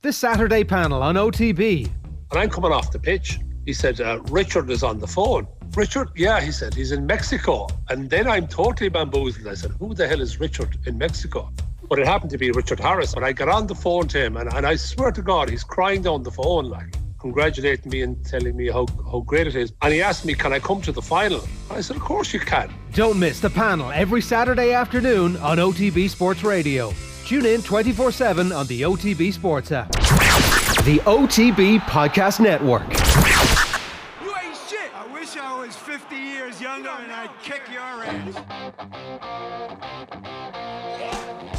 The Saturday panel on OTB. And I'm coming off the pitch. He said, uh, Richard is on the phone. Richard, yeah, he said, he's in Mexico. And then I'm totally bamboozled. I said, who the hell is Richard in Mexico? But it happened to be Richard Harris. But I got on the phone to him, and, and I swear to God, he's crying down the phone, like, congratulating me and telling me how, how great it is. And he asked me, can I come to the final? I said, of course you can. Don't miss the panel every Saturday afternoon on OTB Sports Radio. Tune in 24 7 on the OTB Sports app. The OTB Podcast Network. You ain't shit. I wish I was 50 years younger and I'd kick your ass.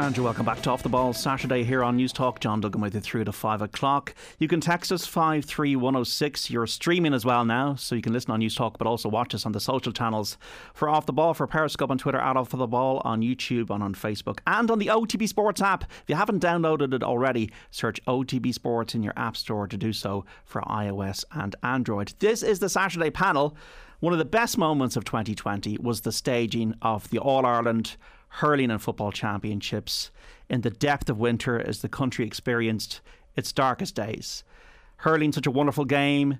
Andrew, welcome back to Off the Ball Saturday here on News Talk. John Duggan with you through to 5 o'clock. You can text us 53106. You're streaming as well now, so you can listen on News Talk, but also watch us on the social channels for Off the Ball, for Periscope on Twitter, at Off the Ball on YouTube and on Facebook, and on the OTB Sports app. If you haven't downloaded it already, search OTB Sports in your App Store to do so for iOS and Android. This is the Saturday panel. One of the best moments of 2020 was the staging of the All Ireland hurling and football championships in the depth of winter as the country experienced its darkest days. Hurling, such a wonderful game.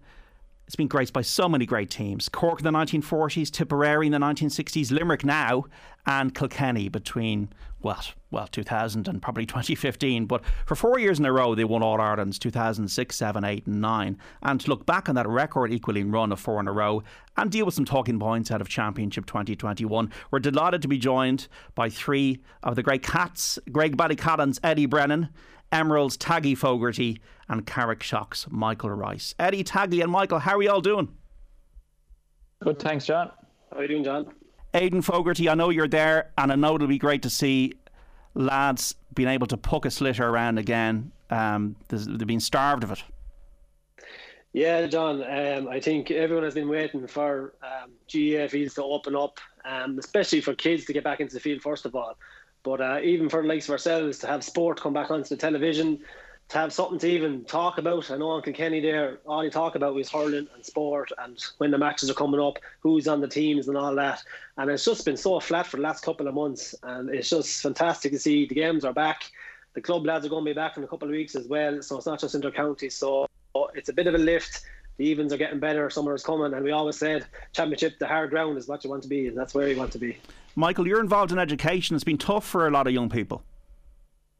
It's been graced by so many great teams. Cork in the 1940s, Tipperary in the 1960s, Limerick now, and Kilkenny between, well, well, 2000 and probably 2015. But for four years in a row, they won All Ireland's 2006, 7, 8, and 9. And to look back on that record equaling run of four in a row and deal with some talking points out of Championship 2021, we're delighted to be joined by three of the great cats Graigue-Ballycallan's Eddie Brennan. Emerald's Taggy Fogarty and Carrickshock's Michael Rice. Eddie, Taggy, and Michael, how are you all doing? Good, thanks, John. How are you doing, John? Aidan Fogarty, I know you're there, and I know it'll be great to see lads being able to puck a sliotar around again. Um, they've been starved of it. Yeah, John. Um, I think everyone has been waiting for um, GAA fields to open up, um, especially for kids to get back into the field first of all. But uh, even for the likes of ourselves to have sport come back onto the television, to have something to even talk about. I know Uncle Kenny there, all he talk about was hurling and sport and when the matches are coming up, who's on the teams and all that. And it's just been so flat for the last couple of months. And it's just fantastic to see the games are back. The club lads are going to be back in a couple of weeks as well. So it's not just inter-county. So it's a bit of a lift. The evens are getting better. Summer is coming. And we always said, championship, the hard ground is what you want to be. And that's where you want to be. Michael, you're involved in education. It's been tough for a lot of young people.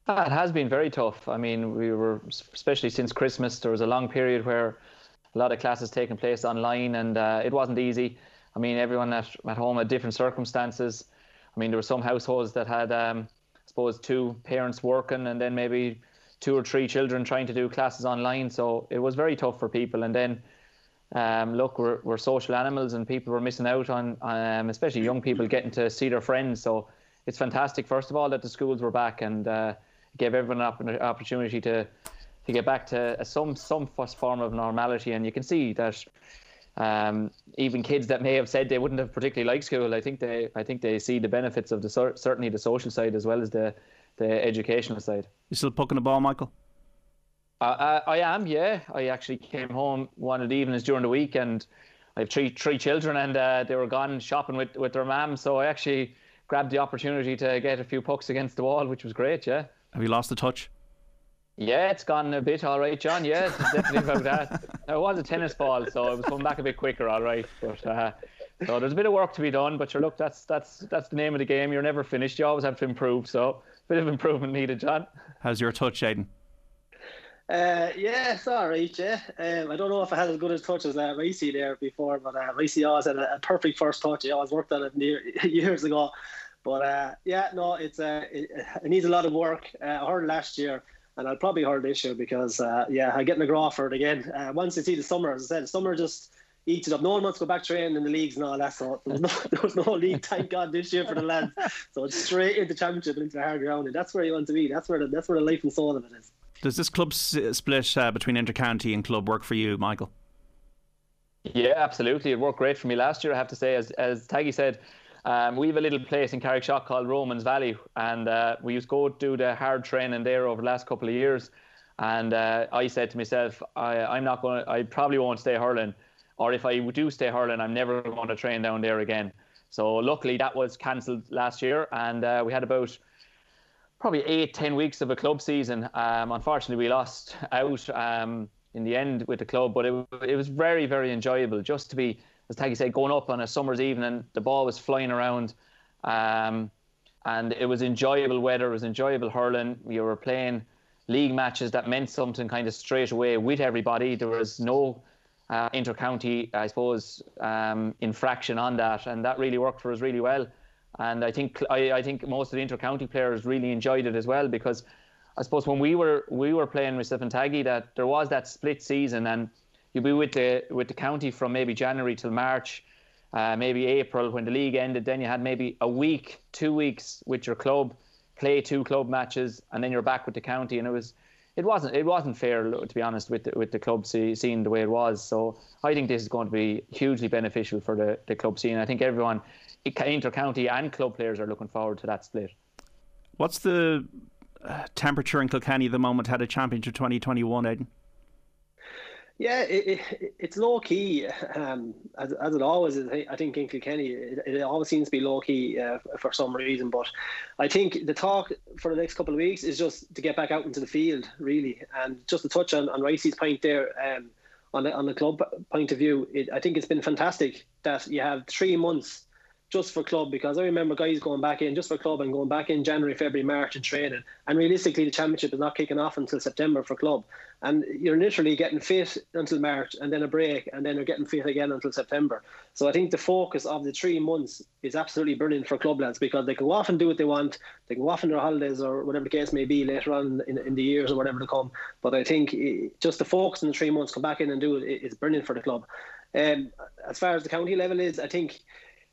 Ah, it has been very tough. I mean, we were, especially since Christmas, there was a long period where a lot of classes taking place online and uh, it wasn't easy. I mean, everyone at, at home had different circumstances. I mean, there were some households that had, um, I suppose, two parents working and then maybe two or three children trying to do classes online. So it was very tough for people. And then, um, look, we're, we're social animals and people were missing out on, um, especially young people, getting to see their friends. So it's fantastic, first of all, that the schools were back and uh, gave everyone an opportunity to to get back to some some form of normality. And you can see that um, even kids that may have said they wouldn't have particularly liked school, I think they I think they see the benefits of the certainly the social side as well as the the educational side. You still poking the ball, Michael? Uh, I, I am, yeah. I actually came home one of the evenings during the week, and I have three three children, and uh, they were gone shopping with with their mum. So I actually grabbed the opportunity to get a few pucks against the wall, which was great, yeah. Have you lost the touch? Yeah, it's gone a bit all right, John. Yeah, it's definitely about that. It was a tennis ball, so it was coming back a bit quicker, all right. But uh, so there's a bit of work to be done. But sure, look, that's that's that's the name of the game. You're never finished. You always have to improve. So bit of improvement needed, John. How's your touch, Aidan? Uh, yeah, it's all right, yeah. Um, I don't know if I had as good a touch as uh, Ricey there before, but uh, Ricey always had a, a, perfect first touch. He always worked on it near, years ago. But uh, yeah, no, it's uh, it, it, needs a lot of work. Uh, I heard last year, and I'll probably heard this year because uh, yeah, I get McGraw for it again. Uh, once you see the summer, as I said, summer just eats it up. No one wants to go back training in the leagues and all that. So there was no, there was no league, thank God, this year for the lads. So it's straight into championship and into the hard ground, and that's where you want to be. That's where the, that's where the life and soul of it is. Does this club split uh, between intercounty and club work for you, Michael? Yeah, absolutely. It worked great for me last year. I have to say, as as Taggy said, um, we have a little place in Carrickshock called Romans Valley, and uh, we used to go do the hard training there over the last couple of years. And uh, I said to myself, I, am not going. I probably won't stay hurling, or if I do stay hurling, I'm never going to train down there again. So luckily that was cancelled last year, and uh, we had about probably eight, ten weeks of a club season. Um, unfortunately, we lost out um, in the end with the club, but it, it was very, very enjoyable just to be, as Taggy said, going up on a summer's evening. The ball was flying around, um, and it was enjoyable weather. It was enjoyable hurling. We were playing league matches that meant something kind of straight away with everybody. There was no uh, inter-county, I suppose, um, infraction on that, and that really worked for us really well. And I think I, I think most of the inter-county players really enjoyed it as well because I suppose when we were we were playing with Stephen Taggy that there was that split season and you'd be with the with the county from maybe January till March, uh, maybe April when the league ended. Then you had maybe a week, two weeks with your club, play two club matches, and then you're back with the county. And it was it wasn't it wasn't fair to be honest with the, with the club scene the way it was. So I think this is going to be hugely beneficial for the, the club scene. I think everyone, inter-county and club players, are looking forward to that split. What's the uh, temperature in Kilkenny at the moment? Had a championship 2021, Aidan. Yeah, it, it, it's low key, um, as, as it always is. I think in Kilkenny, it, it always seems to be low key uh, for some reason. But I think the talk for the next couple of weeks is just to get back out into the field, really. And just to touch on, on Ricey's point there, um, on, the, on the club point of view, I think it's been fantastic that you have three months just for club because I remember guys going back in just for club and going back in January, February, March and training. And realistically, the championship is not kicking off until September for club. And you're literally getting fit until March and then a break and then you're getting fit again until September. So I think the focus of the three months is absolutely brilliant for club lads because they can go off and do what they want. They can go off on their holidays or whatever the case may be later on in, in the years or whatever to come. But I think just the focus in the three months, come back in and do it is brilliant for the club. Um, as far as the county level is, I think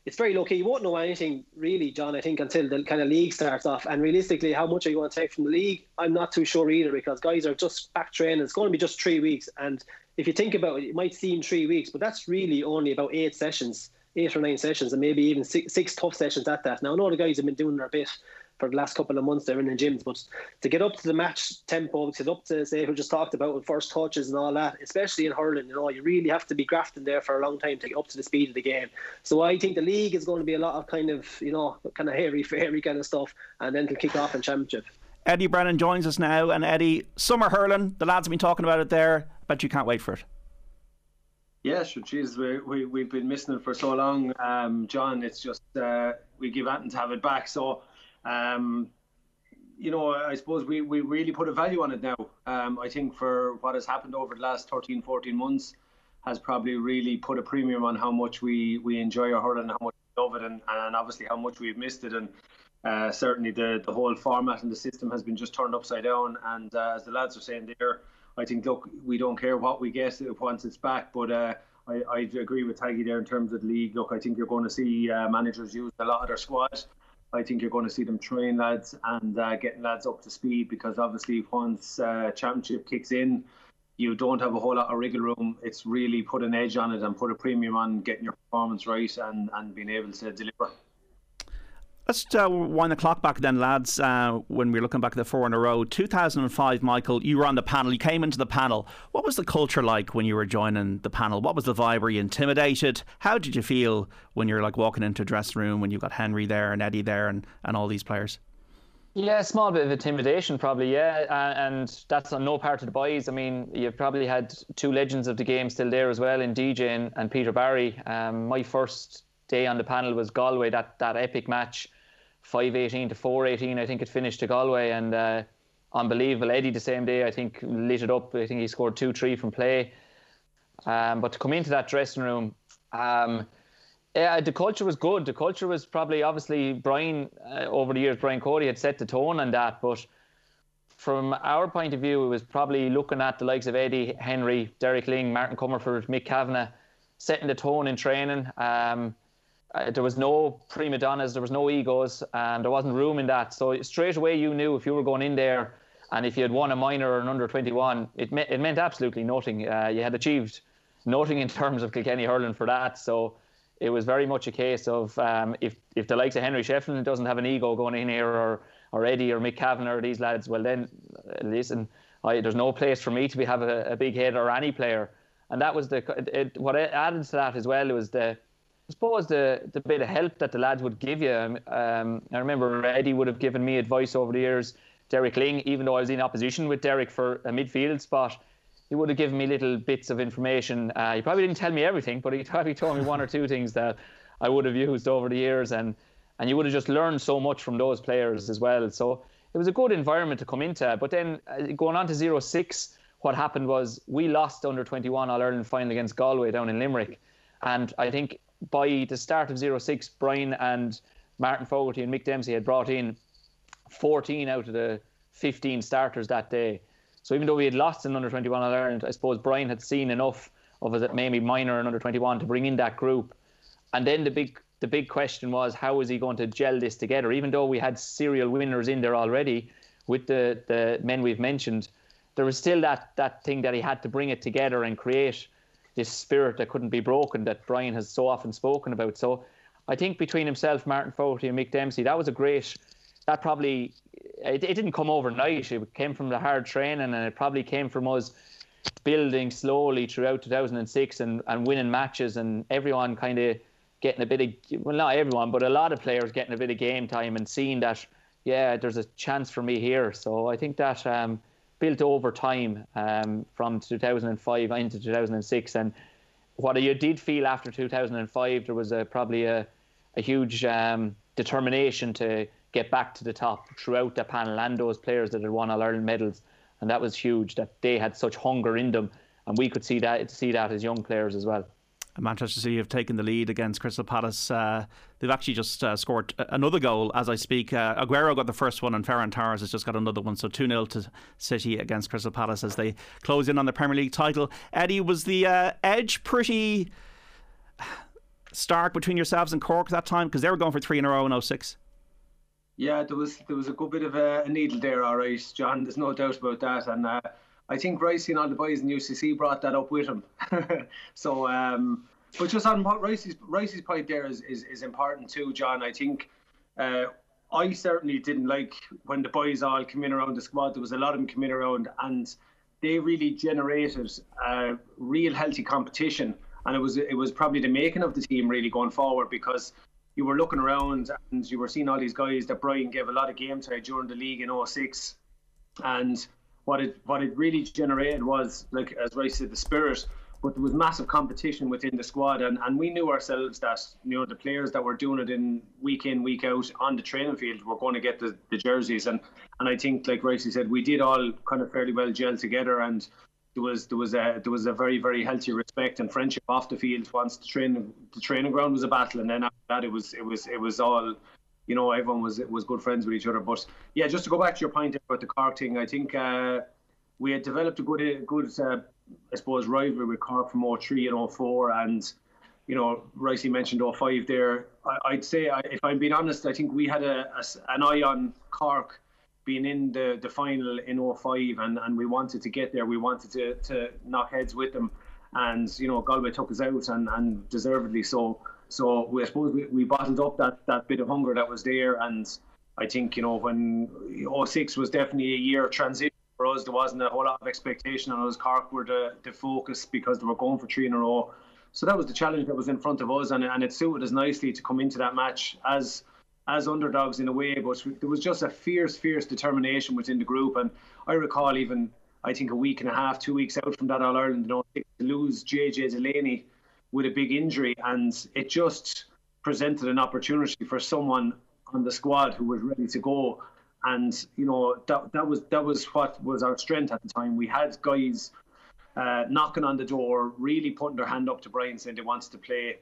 it's very low key. You won't know anything really, John. I think until the kind of league starts off. And realistically, how much are you going to take from the league? I'm not too sure either because guys are just back training. It's going to be just three weeks, and if you think about it, it might seem three weeks, but that's really only about eight sessions, eight or nine sessions, and maybe even six, six tough sessions at that. Now, I know the guys have been doing their bit for the last couple of months they're in the gyms. But to get up to the match tempo, to get up to say who just talked about with first touches and all that, especially in hurling, you know, you really have to be grafting there for a long time to get up to the speed of the game. So I think the league is going to be a lot of kind of you know kind of hairy fairy kind of stuff, and then to kick off in championship. Eddie Brennan joins us now, and Eddie, summer hurling, the lads have been talking about it there. but you can't wait for it. Yeah, sure. Geez, we, we, we've been missing it for so long, um, John. It's just uh, we give Anton to have it back. So um, you know, I suppose we, we really put a value on it now. Um, I think for what has happened over the last 13, 14 months has probably really put a premium on how much we, we enjoy our hurling and how much we love it and, and obviously how much we've missed it. And uh, certainly the, the whole format and the system has been just turned upside down. And uh, as the lads are saying there, I think, look, we don't care what we get once it's back. But uh, I, I agree with Taggy there in terms of the league. Look, I think you're going to see uh, managers use a lot of their squad I think you're going to see them train lads and uh, getting lads up to speed because obviously once uh, championship kicks in, you don't have a whole lot of wriggle room. It's really put an edge on it and put a premium on getting your performance right and, and being able to deliver. Let's uh, wind the clock back then, lads. Uh, when we're looking back at the four in a row, 2005, Michael, you were on the panel. You came into the panel. What was the culture like when you were joining the panel? What was the vibe? Were you intimidated? How did you feel when you're like walking into a dressing room when you've got Henry there and Eddie there and, and all these players? Yeah, a small bit of intimidation, probably. Yeah, and that's on no part of the boys. I mean, you've probably had two legends of the game still there as well in DJ and, and Peter Barry. Um, my first day on the panel was Galway, that that epic match 518 to 418, I think it finished to Galway, and uh, unbelievable. Eddie the same day, I think, lit it up. I think he scored two, three from play. Um, but to come into that dressing room, um, yeah, the culture was good. The culture was probably, obviously, Brian, uh, over the years, Brian Cody had set the tone on that. But from our point of view, it was probably looking at the likes of Eddie, Henry, Derek Lyng, Martin Comerford, Mick Kavanagh, setting the tone in training. Um, uh, there was no prima donnas, there was no egos, and there wasn't room in that. So straight away, you knew if you were going in there And if you had won a minor or an under 21, it, me- it meant absolutely nothing. Uh, you had achieved nothing in terms of Kilkenny hurling for that. So it was very much a case of um, if if the likes of Henry Shefflin doesn't have an ego going in here, or or Eddie or Mick Kavanagh or these lads, well then listen, I, there's no place for me to be have a, a, big head or any player. And that was the it, what added to that as well was the suppose the the bit of help that the lads would give you. Um, I remember Eddie would have given me advice over the years. Derek Lyng, even though I was in opposition with Derek for a midfield spot, he would have given me little bits of information. Uh, he probably didn't tell me everything, but he probably told me one or two things that I would have used over the years, and and you would have just learned so much from those players as well. So it was a good environment to come into. But then uh, going on to 06, what happened was we lost under 21 All Ireland final against Galway down in Limerick, and I think by the start of 06, Brian and Martin Fogarty and Mick Dempsey had brought in 14 out of the 15 starters that day. So even though we had lost in under 21 All Ireland, I suppose Brian had seen enough of it, maybe minor and under 21, to bring in that group. And then the big the big question was how was he going to gel this together? Even though we had serial winners in there already with the the men we've mentioned, there was still that that thing that he had to bring it together and create this spirit that couldn't be broken that Brian has so often spoken about. So I think between himself, Martin Fogarty, and Mick Dempsey, that was a great. That probably it, it didn't come overnight. It came from the hard training, and it probably came from us building slowly throughout 2006 and, and winning matches, and everyone kind of getting a bit of well, not everyone, but a lot of players getting a bit of game time and seeing that yeah, there's a chance for me here. So I think that um, built over time um, from 2005 into 2006, and what you did feel after 2005, there was a, probably a, a huge um, determination to get back to the top throughout the panel and those players that had won All Ireland medals, and that was huge. That they had such hunger in them, and we could see that see that as young players as well. Manchester City have taken the lead against Crystal Palace. Uh, they've actually just uh, scored another goal as I speak. Uh, Aguero got the first one, and Ferran Torres has just got another one. So 2 0 to City against Crystal Palace as they close in on the Premier League title. Eddie, was the uh, edge pretty stark between yourselves and Cork that time? Because they were going for three in a row in 06. Yeah, there was there was a good bit of a, needle there, all right, John. There's no doubt about that, and uh, I think Ricey and all the boys in UCC brought that up with him. so, um, but just on Ricey's Ricey's point there is, is, is important too, John. I think uh, I certainly didn't like when the boys all came in around the squad. There was a lot of them coming around, and they really generated a real healthy competition. And it was it was probably the making of the team really going forward because you were looking around and you were seeing all these guys that Brian gave a lot of game time during the league in 06. And what it what it really generated was, like as Rice said, the spirit. But there was massive competition within the squad, and, and we knew ourselves that you know the players that were doing it in week in week out on the training field were going to get the, the jerseys, and and I think like Ricey said, we did all kind of fairly well gel together, and there was there was a there was a very very healthy respect and friendship off the field once the training the training ground was a battle and then after that it was it was it was all you know everyone was was good friends with each other but yeah just to go back to your point about the Cork thing I think uh, we had developed a good good uh, I suppose rivalry with Cork from 03 and 04 and you know Ricey mentioned 05 there I, would say if I'm being honest I think we had a, a an eye on Cork being in the, the final in 05 and, and we wanted to get there. We wanted to, to knock heads with them. And, you know, Galway took us out and, and deservedly so. So we, I suppose we, we bottled up that, that bit of hunger that was there. And I think, you know, when 06 was definitely a year of transition for us, there wasn't a whole lot of expectation on us. Cork were the, the focus because they were going for three in a row. So that was the challenge that was in front of us. And, and it suited us nicely to come into that match as as underdogs in a way, but there was just a fierce, fierce determination within the group. And I recall even, I think, a week and a half, two weeks out from that All Ireland, you know, to lose JJ Delaney with a big injury, and it just presented an opportunity for someone on the squad who was ready to go. And you know that that was that was what was our strength at the time. We had guys uh, knocking on the door, really putting their hand up to Brian saying they wanted to play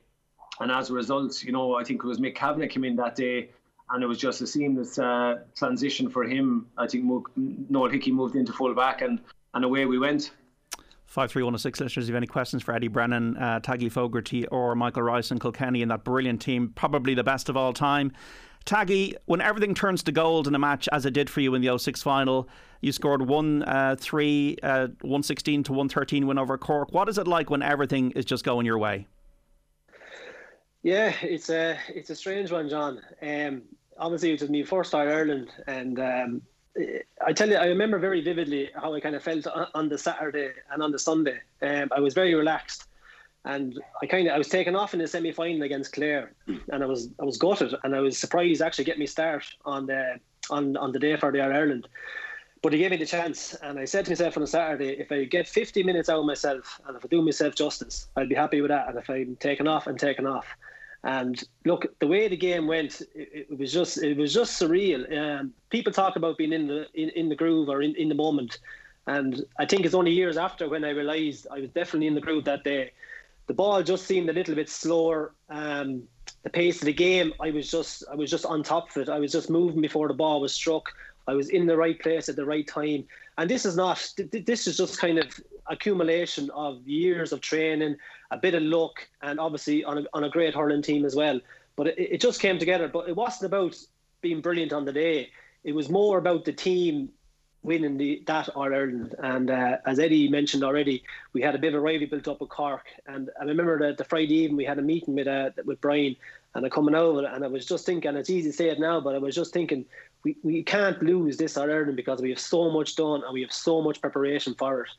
and as a result, you know, I think it was Mick Kavanagh came in that day, and it was just a seamless uh, transition for him. I think Noel Hickey moved into full back, and, and away we went. 53106 listeners, if you have any questions for Eddie Brennan, uh, Taggy Fogarty, or Michael Rice and Kilkenny in that brilliant team, probably the best of all time. Taggy, when everything turns to gold in a match, as it did for you in the 06 final, you scored 1 uh, 3, uh, 116 to 113 win over Cork. What is it like when everything is just going your way? Yeah, it's a it's a strange one, John. Um, obviously, it was my first All Ireland, and um, I tell you, I remember very vividly how I kind of felt on the Saturday and on the Sunday. Um, I was very relaxed, and I kind of I was taken off in the semi final against Clare, and I was I was gutted, and I was surprised actually get me start on the on on the day for the Ireland. But he gave me the chance, and I said to myself on a Saturday, if I get 50 minutes out of myself, and if I do myself justice, I'd be happy with that. And if I'm taken off, I'm taken off. And look, the way the game went, it, it was just it was just surreal. Um, people talk about being in the in, in the groove or in, in the moment, and I think it's only years after when I realised I was definitely in the groove that day. The ball just seemed a little bit slower. Um, the pace of the game, I was just I was just on top of it. I was just moving before the ball was struck. I was in the right place at the right time. And this is not, this is just kind of accumulation of years of training, a bit of luck, and obviously on a, on a great hurling team as well. But it, it just came together. But it wasn't about being brilliant on the day. It was more about the team winning the, that All Ireland. And uh, as Eddie mentioned already, we had a bit of a rivalry built up with Cork. And I remember that the Friday evening we had a meeting with uh, with Brian and I coming over, and I was just thinking, it's easy to say it now, but I was just thinking we, we can't lose this All Ireland because we have so much done and we have so much preparation for it.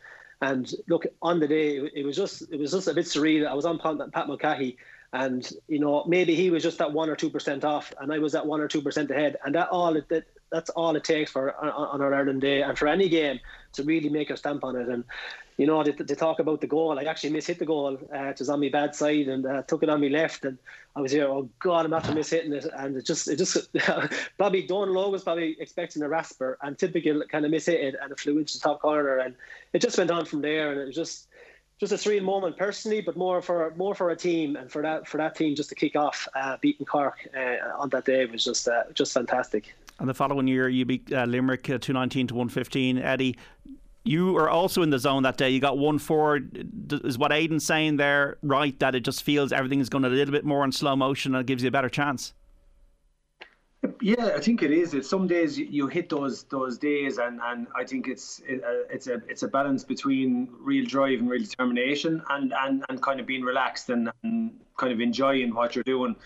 And look, on the day, it, was just it was just a bit surreal. I was on Pat, Pat Mulcahy, and you know maybe he was just that one or two percent off, and I was at one or two percent ahead, and that all it, that that's all it takes for on, on our Ireland day and for any game to really make a stamp on it. And you know, they, they talk about the goal. I actually mishit the goal. Uh, it was on my bad side and uh, took it on my left, and I was here. Oh God, I'm after mishitting it, and it just, it just, probably Donal Óg was probably expecting a rasper, and typical kind of mishit it, and it flew into the top corner, and it just went on from there, and it was just, just a surreal moment personally, but more for more for a team, and for that for that team just to kick off uh, beating Cork uh, on that day was just uh, just fantastic. And the following year, you beat uh, Limerick uh, 219 to 115. Eddie, you were also in the zone that day. You got one four. Is what Aidan's saying there right? That it just feels everything is going a little bit more in slow motion and it gives you a better chance. Yeah, I think it is. It's some days you hit those those days, and, and I think it's it, uh, it's a it's a balance between real drive and real determination, and, and, and kind of being relaxed and, and kind of enjoying what you're doing.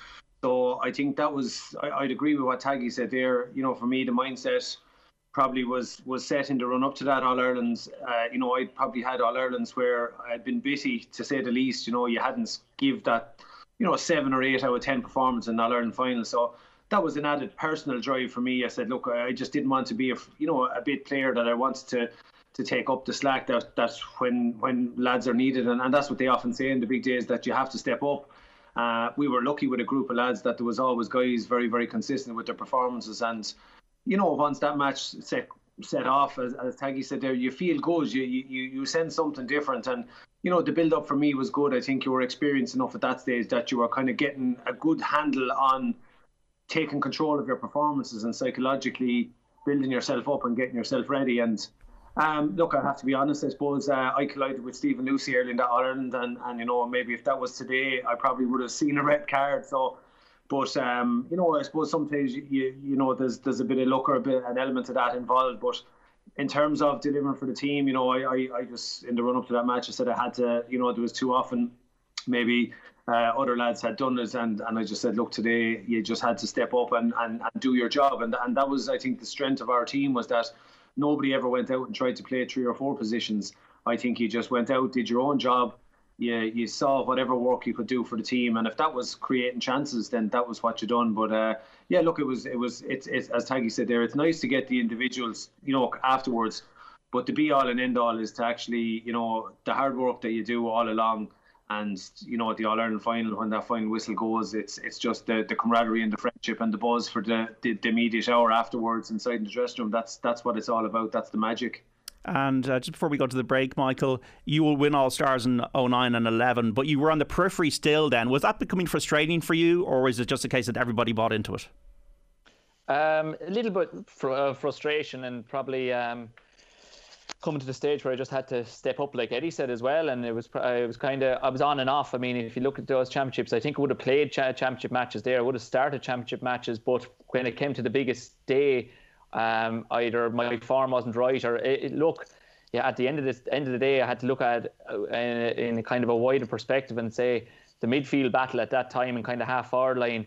So I think that was I, would agree with what Taggy said there. You know, for me, the mindset probably was was set in the run up to that All Ireland's. Uh, you know, I probably had All Ireland's where I'd been bitty to say the least. You know, you hadn't give that you know a seven or eight out of ten performance in All Ireland final. So that was an added personal drive for me. I said, look, I just didn't want to be a you know a bit player that I wanted to to take up the slack that that when when lads are needed and, and that's what they often say in the big days that you have to step up. Uh, we were lucky with a group of lads that there was always guys very very consistent with their performances and you know, once that match set set off, as, as Taggy said there, you feel good. You you you sense something different, and you know the build up for me was good. I think you were experienced enough at that stage that you were kind of getting a good handle on taking control of your performances and psychologically building yourself up and getting yourself ready. And um, look, I have to be honest. I suppose uh, I collided with Stephen Lucey early in that Ireland, and and you know maybe if that was today, I probably would have seen a red card. So but um, you know, I suppose sometimes you, you know there's there's a bit of luck or a bit an element of that involved. But in terms of delivering for the team, you know, I, I, I just in the run up to that match, I said I had to, you know, there was too often maybe uh, other lads had done it, and, and I just said, look, today you just had to step up and, and, and do your job, and and that was I think the strength of our team was that nobody ever went out and tried to play three or four positions. I think you just went out, did your own job, you you saw whatever work you could do for the team, and if that was creating chances, then that was what you done. But uh, yeah, look, it was it was it's, it's as Taggy said there, it's nice to get the individuals, you know, afterwards. But the be all and end all is to actually, you know, the hard work that you do all along, and you know, at the All Ireland final when that final whistle goes, it's it's just the, the camaraderie and the friendship and the buzz for the, the the immediate hour afterwards inside the dressing room. That's that's what it's all about. That's the magic. And uh, just before we go to the break, Michael, you will win All Stars in 09 and 11, but you were on the periphery still then. Was that becoming frustrating for you, or is it just a case that everybody bought into it? Um, a little bit fr- uh, frustration and probably. Um, coming to the stage where I just had to step up, like Eddie said as well. And it was it was kind of I was on and off. I mean, if you look at those championships, I think I would have played cha- championship matches there. I would have started championship matches, but when it came to the biggest day, um, either my form wasn't right or it, it, look. Yeah, at the end of this end of the day, I had to look at uh, in, kind of a wider perspective and say the midfield battle at that time and kind of half forward line.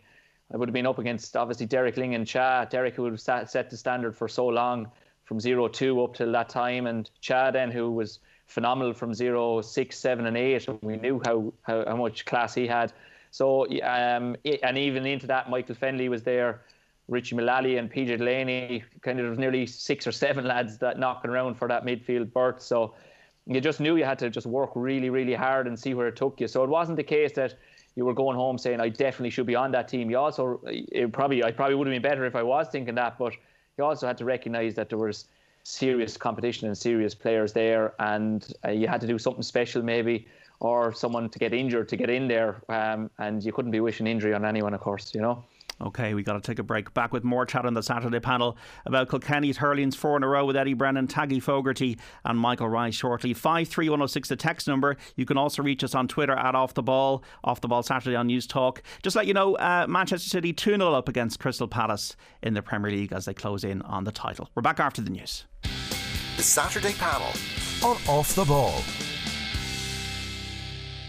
I would have been up against obviously Derek Lyng and Cha. Derek, who would have set the standard for so long from zero two up till that time, and Cha then, who was phenomenal from zero six, seven, and eight. We knew how, how, how much class he had. So, um, and even into that, Michael Fennelly was there, Richie Mullally and PJ Delaney. Kind of, there was nearly six or seven lads that knocking around for that midfield berth. So, you just knew you had to just work really, really hard and see where it took you. So it wasn't the case that you were going home saying I definitely should be on that team. You also, probably, I probably would have been better if I was thinking that, but you also had to recognise that there was serious competition and serious players there, and uh, you had to do something special maybe, or someone to get injured to get in there, um, and you couldn't be wishing injury on anyone, of course, you know. Okay, we got to take a break. Back with more chat on the Saturday panel about Kilkenny's hurlings four in a row with Eddie Brennan, Taggy Fogarty, and Michael Rice shortly. 53106 the text number. You can also reach us on Twitter at Off the Ball, Off the Ball Saturday on News Talk. Just let you know, uh, Manchester City two 0 up against Crystal Palace in the Premier League as they close in on the title. We're back after the news. The Saturday panel on Off the Ball.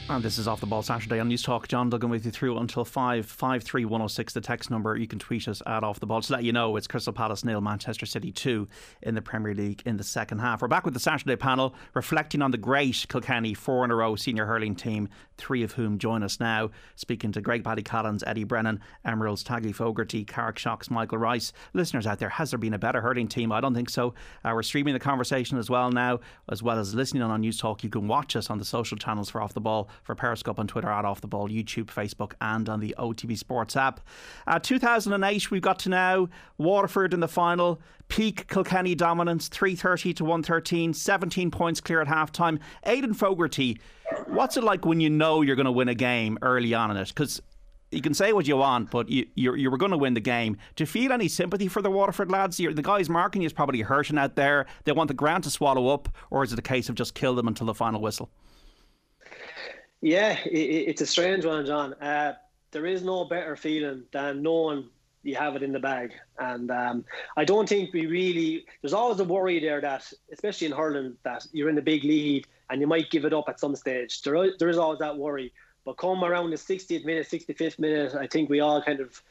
And this is Off the Ball Saturday on News Talk. John Duggan with you through until 5 53106, the text number. You can tweet us at Off the Ball. To let you know, it's Crystal Palace nil, Manchester City 2 in the Premier League in the second half. We're back with the Saturday panel, reflecting on the great Kilkenny four in a row senior hurling team, three of whom join us now. Speaking to Graigue-Ballycallan, Eddie Brennan, Emeralds, Taggy Fogarty, Carrickshock's, Michael Rice. Listeners out there, has there been a better hurling team? I don't think so. Uh, we're streaming the conversation as well now, as well as listening on News Talk. You can watch us on the social channels for Off the Ball for Periscope on Twitter at Off the Ball, YouTube, Facebook, and on the OTB Sports app. Uh, 2008, we've got to now Waterford in the final. Peak Kilkenny dominance, 330 to 113, 17 points clear at half time. Aidan Fogarty, what's it like when you know you're going to win a game early on in it? Because you can say what you want, but you, you, you were going to win the game. Do you feel any sympathy for the Waterford lads? You're, the guys marking you is probably hurting out there. They want the ground to swallow up, or is it a case of just kill them until the final whistle? Yeah, it, it's a strange one, John. Uh, there is no better feeling than knowing you have it in the bag. And um, I don't think we really, there's always a worry there that, especially in hurling, that you're in the big lead and you might give it up at some stage. There, there is always that worry. But come around the 60th minute, 65th minute, I think we all kind of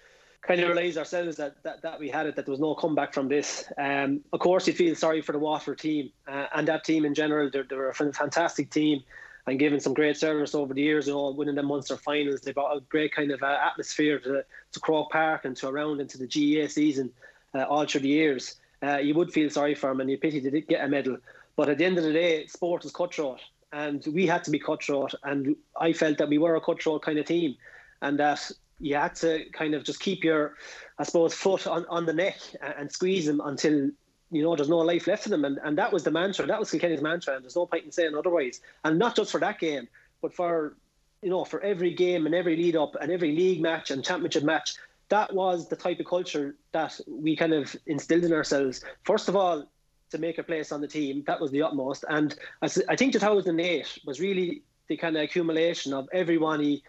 kind of realised ourselves that, that, that we had it, that there was no comeback from this. Um, of course, you feel sorry for the Waterford team uh, and that team in general. They're, they're a fantastic team and given some great service over the years, you know, winning the Munster finals. They brought a great kind of uh, atmosphere to, to Croke Park and to around into the GAA season uh, all through the years. Uh, you would feel sorry for them and you pity they didn't get a medal. But at the end of the day, sport is cutthroat and we had to be cutthroat. And I felt that we were a cutthroat kind of team and that you had to kind of just keep your, I suppose, foot on, on the neck and, and squeeze them until you know, there's no life left in them. And, and that was the mantra. That was Kilkenny's mantra. And there's no point in saying otherwise. And not just for that game, but for, you know, for every game and every lead up and every league match and championship match. That was the type of culture that we kind of instilled in ourselves. First of all, to make a place on the team, that was the utmost. And I think 2008 was really the kind of accumulation of everyone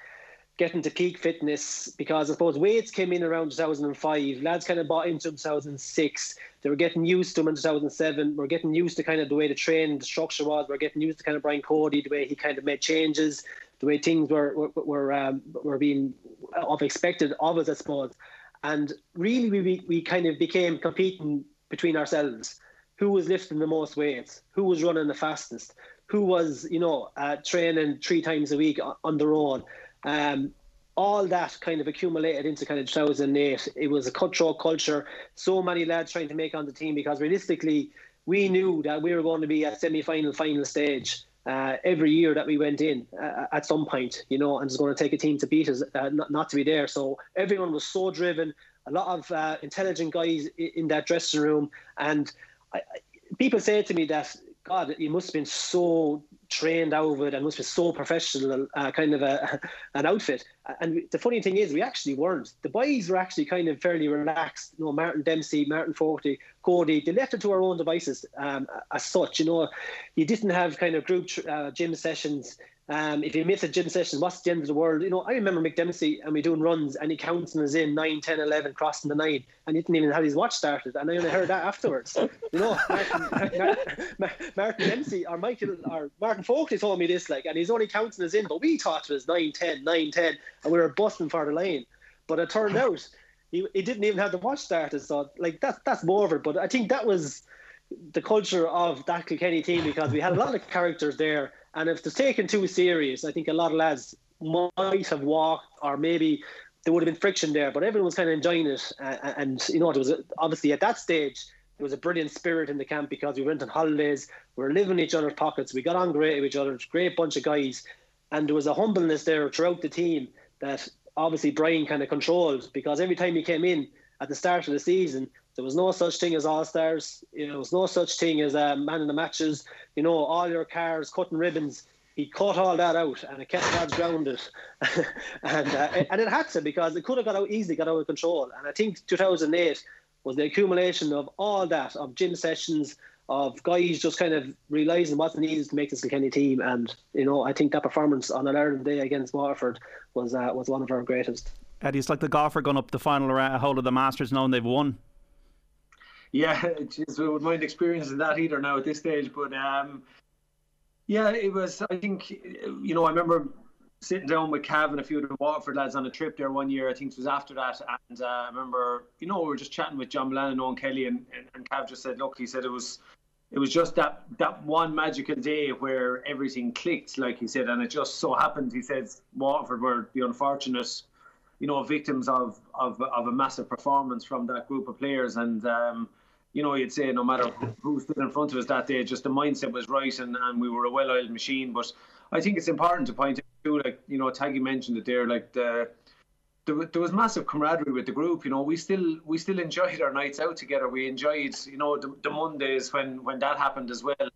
getting to peak fitness because I suppose weights came in around 2005. Lads kind of bought into 2006. They were getting used to them in 2007. We're getting used to kind of the way the training, the structure was. We're getting used to kind of Brian Cody, the way he kind of made changes, the way things were were were, um, were being of expected of us, I suppose. And really, we we kind of became competing between ourselves. Who was lifting the most weights? Who was running the fastest? Who was, you know, uh, training three times a week on their own? Um, all that kind of accumulated into kind of 2008. It was a cutthroat culture. So many lads trying to make on the team because realistically, we knew that we were going to be at semi-final, final stage uh, every year that we went in uh, at some point, you know, and it's going to take a team to beat us, uh, not, not, to be there. So everyone was so driven. A lot of uh, intelligent guys in that dressing room, and I, people say to me that God, he must have been so trained out of it and must be so professional, uh, kind of a, an outfit. And the funny thing is, we actually weren't. The boys were actually kind of fairly relaxed. You know, Martin Dempsey, Martin Fogarty, Cody, they left it to our own devices um, as such. You know, you didn't have kind of group uh, gym sessions um, if you miss a gym session, what's the end of the world? You know, I remember Mick Dempsey and we doing runs and he counts counting us in 9, 10, 11, crossing the nine, and he didn't even have his watch started. And I only heard that afterwards. You know, Martin, Martin, Martin Dempsey or Michael or Martin Folkley told me this, like, and he's only counting us in, but we thought it was 9, 10, 9, 10, and we were busting for the lane. But it turned out he, he didn't even have the watch started. So, like, that's, that's more of it. But I think that was the culture of that Kilkenny team because we had a lot of characters there and if it's taken too serious, I think a lot of lads might have walked, or maybe there would have been friction there. But everyone was kind of enjoying it, and, you know, it was obviously at that stage there was a brilliant spirit in the camp because we went on holidays, we were living in each other's pockets, we got on great with each other, great bunch of guys, and there was a humbleness there throughout the team that obviously Brian kind of controlled because every time he came in at the start of the season, there was no such thing as all stars. You know, there was no such thing as a man in the matches. You know, all your cars cutting ribbons. He cut all that out, and it kept lads grounded, and uh, and it had to because it could have got out easily, got out of control. And I think 2008 was the accumulation of all that of gym sessions, of guys just kind of realising what needed to make this Kilkenny team. And you know, I think that performance on an Ireland Day against Waterford was uh, was one of our greatest. Eddie, it's like the golfer going up the final round, of the Masters, knowing they've won. Yeah, geez, we wouldn't mind experiencing that either now at this stage. But um, yeah, it was. I think you know. I remember sitting down with Cav and a few of the Waterford lads on a trip there one year. I think it was after that, and uh, I remember you know we were just chatting with John Mullane and Eoin Kelly, and, and, and Cav just said, look, he said it was. It was just that that one magical day where everything clicked, like he said, and it just so happened. He said Waterford were the unfortunate you know, victims of, of, of a massive performance from that group of players. And, um, you know, you'd say no matter who stood in front of us that day, just the mindset was right and, and we were a well oiled machine. But I think it's important to point out, too, like, you know, Taggy mentioned it there, like the. There, there was massive camaraderie with the group. You know, we still we still enjoyed our nights out together. We enjoyed, you know, the, the Mondays when when that happened as well.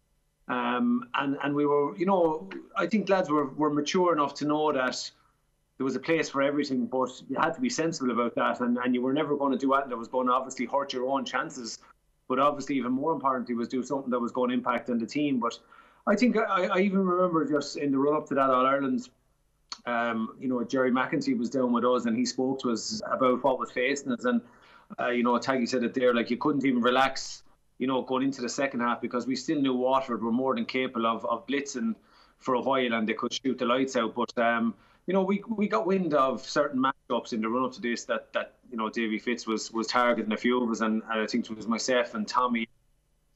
Um, and and we were, you know, I think lads were, were mature enough to know that there was a place for everything, but you had to be sensible about that, and, and you were never going to do anything that was going to obviously hurt your own chances but obviously, even more importantly, was do something that was going to impact on the team. But I think I, I even remember just in the run up to that All Ireland, um, you know, Gerry McEntee was down with us and he spoke to us about what was facing us. And, uh, you know, Taggy said it there, like you couldn't even relax, you know, going into the second half because we still knew Waterford were more than capable of, of blitzing for a while and they could shoot the lights out. But, um, you know, we we got wind of certain matchups in the run up to this that that you know Davy Fitz was was targeting a few of us, and, and I think it was myself and Tommy.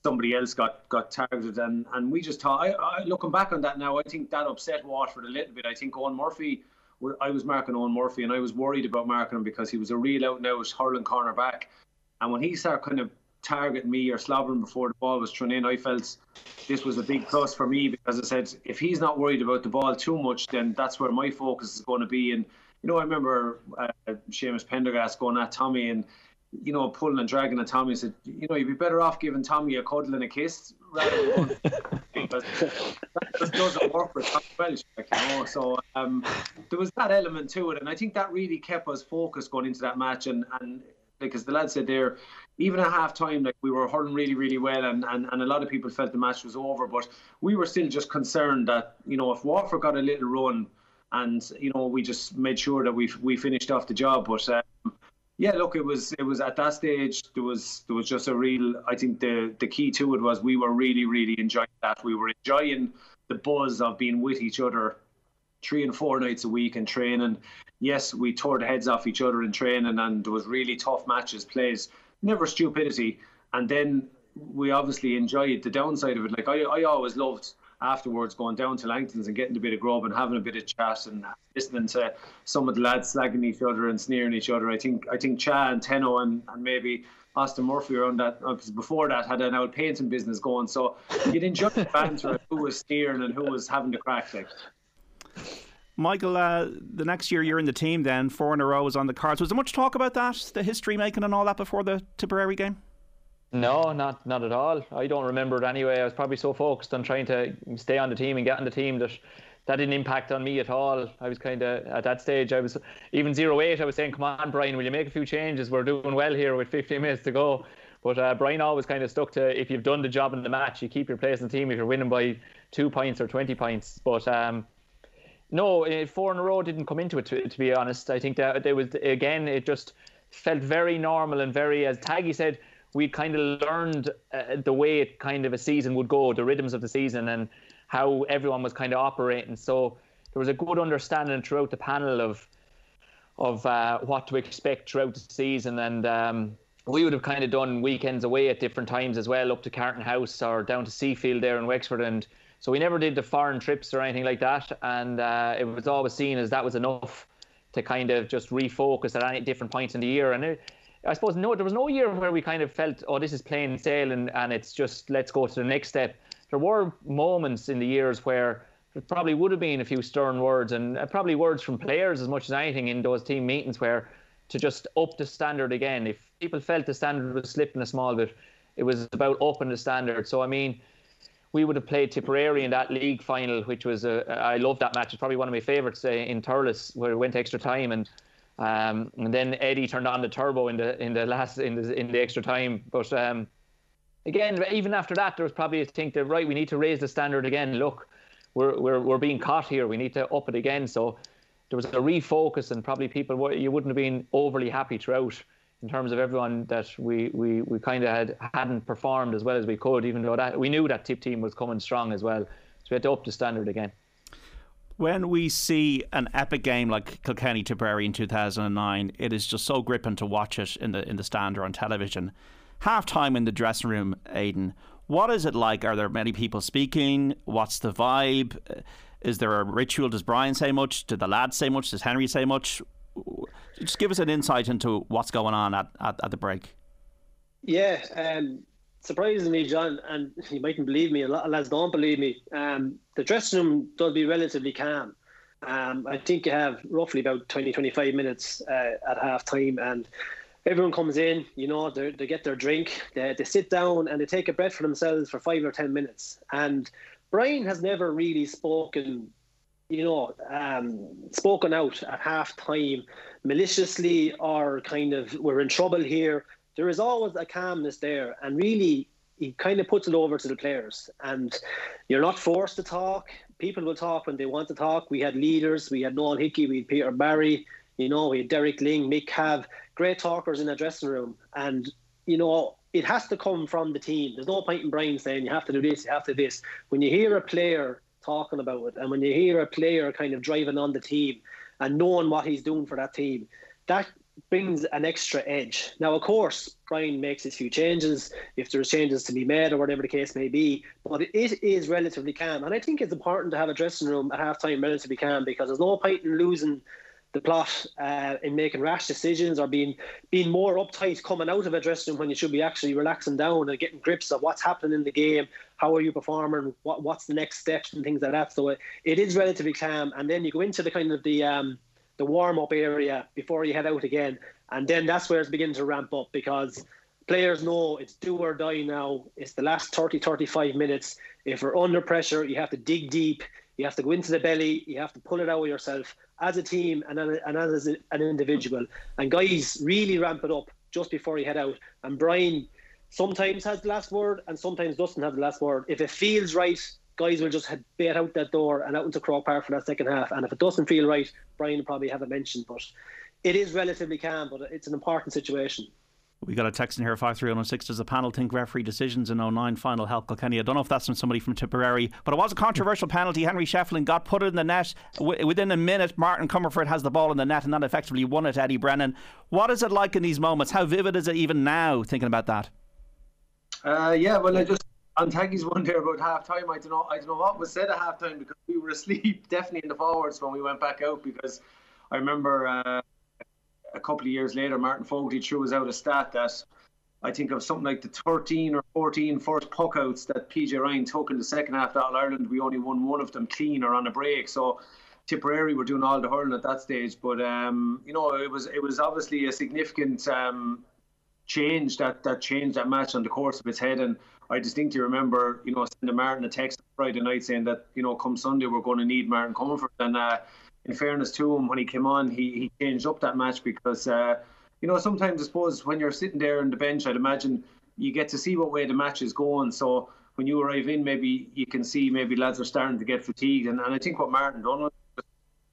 Somebody else got got targeted, and, and we just thought. I, I, looking back on that now, I think that upset Waterford a little bit. I think Eoin Murphy. I was marking Eoin Murphy, and I was worried about marking him because he was a real out and out hurling corner back. And when he started kind of target me or slobbering before the ball was thrown in, I felt this was a big plus for me because I said if he's not worried about the ball too much, then that's where my focus is going to be. And you know, I remember uh, Seamus Prendergast going at Tommy and you know pulling and dragging at Tommy. Said, you know, you'd be better off giving Tommy a cuddle and a kiss rather than because that just doesn't work with Tommy Walsh, like, you know. So um, there was that element to it, and I think that really kept us focused going into that match and and because the lad said there, even at half time, like we were hurling really, really well, and, and, and a lot of people felt the match was over, but we were still just concerned that, you know, if Waterford got a little run and, you know, we just made sure that we we finished off the job. But um, yeah, look, it was it was at that stage there was there was just a real I think the the key to it was we were really, really enjoying that. We were enjoying the buzz of being with each other three and four nights a week and training. Yes, we tore the heads off each other in training, and there was really tough matches, plays, never stupidity. And then we obviously enjoyed the downside of it. Like I, I always loved afterwards going down to Langton's and getting a bit of grub and having a bit of chat and listening to some of the lads slagging each other and sneering each other. I think I think Cha and Tenno and, and maybe Austin Murphy around that because uh, before that had an old painting business going. So you'd enjoy the banter who was sneering and who was having the crack. Like. Michael, uh, the next year you're in the team, then four in a row is on the cards. Was there much talk about that, the history making and all that before the Tipperary game? No, not not at all. I don't remember it anyway. I was probably so focused on trying to stay on the team and get on the team that that didn't impact on me at all. I was kind of at that stage. I was even zero eight. I was saying, "Come on, Brian, will you make a few changes? We're doing well here with 15 minutes to go." But uh, Brian always kind of stuck to if you've done the job in the match, you keep your place in the team. If you're winning by two points or 20 points, but um, no, eh, four in a row didn't come into it. To, to be honest, I think that there was again it just felt very normal and very, as Taggy said, we kind of learned uh, the way it kind of a season would go, the rhythms of the season, and how everyone was kind of operating. So there was a good understanding throughout the panel of of uh, what to expect throughout the season, and um, we would have kind of done weekends away at different times as well, up to Carton House or down to Seafield there in Wexford, and so we never did the foreign trips or anything like that, and uh, it was always seen as that was enough to kind of just refocus at any different points in the year, and. It, I suppose no, there was no year where we kind of felt, oh, this is plain sail, and, and it's just let's go to the next step there were moments in the years where there probably would have been a few stern words and uh, probably words from players as much as anything in those team meetings where to just up the standard again. If people felt the standard was slipping a small bit, it was about upping the standard. So I mean, we would have played Tipperary in that league final, which was a, I love that match. It's probably one of my favourites uh, in Thurles, where it went extra time and. Um, and then Eddie turned on the turbo in the in the last in the in the extra time. But um, again, even after that, there was probably a think that right, we need to raise the standard again. Look, we're we're we're being caught here. We need to up it again. So there was a refocus, and probably people were, you wouldn't have been overly happy throughout in terms of everyone that we we, we kind of had hadn't performed as well as we could, even though that we knew that tip team was coming strong as well. So we had to up the standard again. When we see an epic game like Kilkenny Tipperary in 2009, it is just so gripping to watch it in the in the stand or on television half time in the dressing room, Aidan. What is it like? Are there many people speaking? What's the vibe? Is there a ritual? Does Brian say much? Did the lads say much? Does Henry say much? Just give us an insight into what's going on at, at, at the break. Yeah, um, surprisingly, John, and you mightn't believe me, a lot of lads don't believe me. Um, the dressing room does be relatively calm. Um, I think you have roughly about 20, 25 minutes uh, at half time, and everyone comes in, you know, they get their drink, they, they sit down and they take a breath for themselves for five or 10 minutes. And Brian has never really spoken, you know, um, spoken out at half time maliciously or kind of, we're in trouble here. There is always a calmness there. And really, he kind of puts it over to the players. And you're not forced to talk. People will talk when they want to talk. We had leaders. We had Noel Hickey. We had Peter Barry. You know, we had Derek Lyng, Mick Cav great talkers in the dressing room, and you know it has to come from the team. There's no point in Brian saying you have to do this, you have to do this. When you hear a player talking about it, and when you hear a player kind of driving on the team and knowing what he's doing for that team, that brings an extra edge. Now, of course, Brian makes his few changes if there's changes to be made or whatever the case may be, but it is relatively calm. And I think it's important to have a dressing room at halftime relatively calm because there's no point in losing the plot uh, in making rash decisions or being being more uptight coming out of a dressing room when you should be actually relaxing down and getting grips of what's happening in the game, how are you performing, what what's the next steps and things like that. So it, it is relatively calm, and then you go into the kind of the um, the warm up area before you head out again, and then that's where it's beginning to ramp up because players know it's do or die now. It's the last 30, 35 minutes. If we're under pressure, you have to dig deep. You have to go into the belly. You have to pull it out yourself as a team and, and as an individual. And guys really ramp it up just before you head out. And Brian sometimes has the last word and sometimes doesn't have the last word. If it feels right, guys will just head bait out that door and out into Croke Park for that second half. And if it doesn't feel right, Brian will probably have a mention. But it is relatively calm, but it's an important situation. We got a text in here, 53106. Does the panel think referee decisions in 09 final help Kilkenny? I don't know if that's from somebody from Tipperary, but it was a controversial penalty. Henry Shefflin got put in the net. within a minute, Martin Comerford has the ball in the net and that effectively won it, Eddie Brennan. What is it like in these moments? How vivid is it even now thinking about that? Uh, yeah, well, I just on Taggy's one there about half time. I don't know. I don't know what was said at half time because we were asleep, definitely in the forwards when we went back out. Because I remember uh, a couple of years later, Martin Fogarty threw us out a stat that I think of something like the 13 or 14 first puckouts that PJ Ryan took in the second half of All Ireland. We only won one of them clean or on a break. So Tipperary were doing all the hurling at that stage, but um, you know it was it was obviously a significant um, change that that changed that match on the course of its head. And I distinctly remember, you know, sending Martin a text Friday night saying that, you know, come Sunday we're going to need Martin Comerford. And uh, in fairness to him, when he came on, he, he changed up that match because, uh, you know, sometimes I suppose when you're sitting there on the bench, I'd imagine you get to see what way the match is going. So when you arrive in, maybe you can see maybe lads are starting to get fatigued. And, and I think what Martin done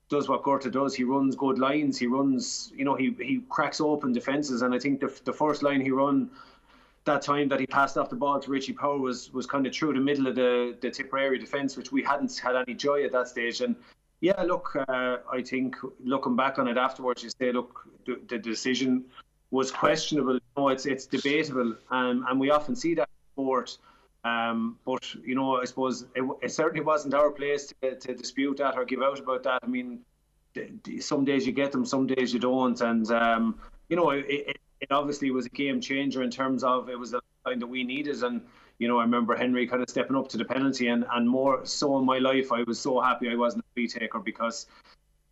does what Gorta does. He runs good lines. He runs, you know, he, he cracks open defences. And I think the, the first line he run that time that he passed off the ball to Richie Power was was kind of through the middle of the, the Tipperary defence, which we hadn't had any joy at that stage. And yeah, look, uh, I think looking back on it afterwards, you say, look, the, the decision was questionable. Know, it's it's debatable, and and we often see that in sport. Um, but you know, I suppose it, it, certainly wasn't our place to, to dispute that or give out about that. I mean, some days you get them, some days you don't, and um, you know, it, it, it, obviously was a game changer in terms of it was the line that we needed, and you know, I remember Henry kind of stepping up to the penalty, and and more so in my life, I was so happy I wasn't a free taker because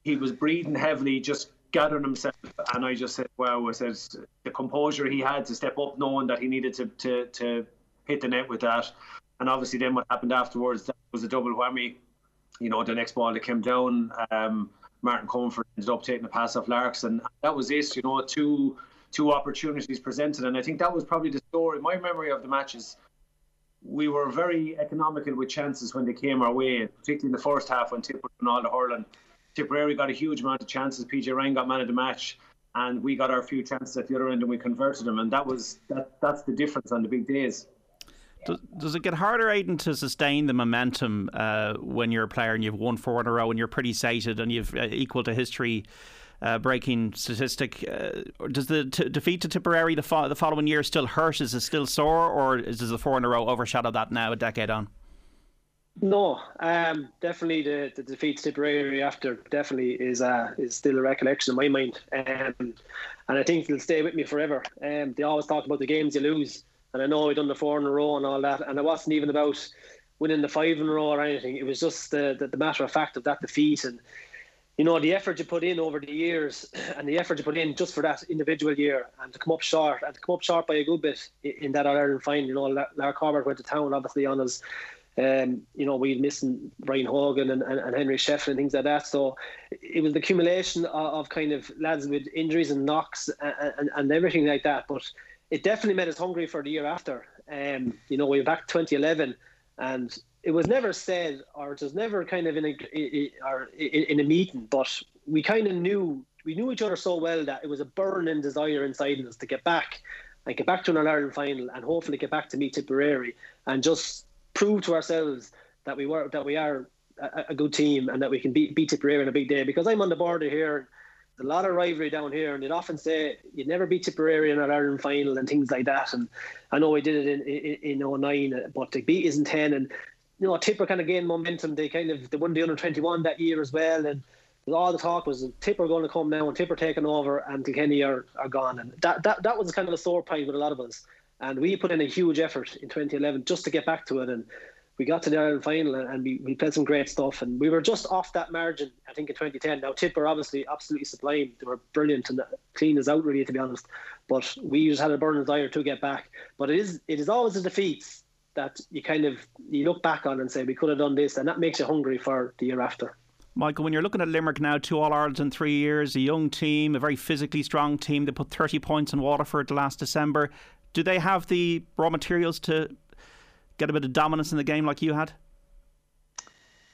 he was breathing heavily, just gathering himself, and I just said, "Wow!" I said the composure he had to step up, knowing that he needed to to to hit the net with that. And obviously, then what happened afterwards that was a double whammy. You know, the next ball that came down, um, Martin Comerford ended up taking a pass off Larks, and that was it. You know, two two opportunities presented, and I think that was probably the story. My memory of the matches, we were very economical with chances when they came our way, particularly in the first half when Tipper and all the hurling. Tipperary got a huge amount of chances. PJ Ryan got man of the match, and we got our few chances at the other end, and we converted them. And that was that. That's the difference on the big days. Does, does it get harder, Aidan, to sustain the momentum uh, when you're a player and you've won four in a row and you're pretty sated and you've uh, equal to history uh, breaking statistic? Uh, does the t- defeat to Tipperary the, fo- the following year still hurt? Is it still sore, or is the four in a row overshadow that now, a decade on? No, um, definitely the, the defeat to Tipperary after definitely is uh, is still a recollection in my mind, um, and I think it'll stay with me forever. Um, they always talk about the games you lose and I know we done the four in a row and all that, and it wasn't even about winning the five in a row or anything. It was just the, the, the matter of fact of that defeat and you know the effort you put in over the years and the effort you put in just for that individual year and to come up short and to come up short by a good bit in that Ireland final. You know, Larry Corbett went to town obviously on us. Um, you know, we missing Brian Hogan and, and, and Henry Shefflin and things like that. So it was the accumulation of, of kind of lads with injuries and knocks and, and, and everything like that. But it definitely made us hungry for the year after. Um, you know, we were back 2011, and it was never said, or it was never kind of in a or in a meeting, but we kind of knew we knew each other so well that it was a burning desire inside us to get back and get back to an Ireland final, and hopefully get back to meet Tipperary and just prove to ourselves that we were that we are a, a good team and that we can beat beat Tipperary in a big day. Because I'm on the border here a lot of rivalry down here, and they'd often say you'd never beat Tipperary in an Ireland final and things like that. And I know we did it in in, in 09, but to beat is in 10. And you know, Tipper kind of gained momentum. They kind of they won the under 21 that year as well, and all the talk was Tipper going to come now and Tipper taking over and Kilkenny are, are gone. And that, that that was kind of a sore point with a lot of us. And we put in a huge effort in 2011 just to get back to it. And we got to the Ireland final and we, we played some great stuff and we were just off that margin I think in 2010 now Tipper obviously absolutely sublime they were brilliant and clean as out really to be honest but we just had a burning desire to get back but it is it is always the defeats that you kind of you look back on and say we could have done this and that makes you hungry for the year after Michael, when you're looking at Limerick now, two All Irelands in three years, a young team, a very physically strong team. They put 30 points in Waterford last December. Do they have the raw materials to get a bit of dominance in the game like you had?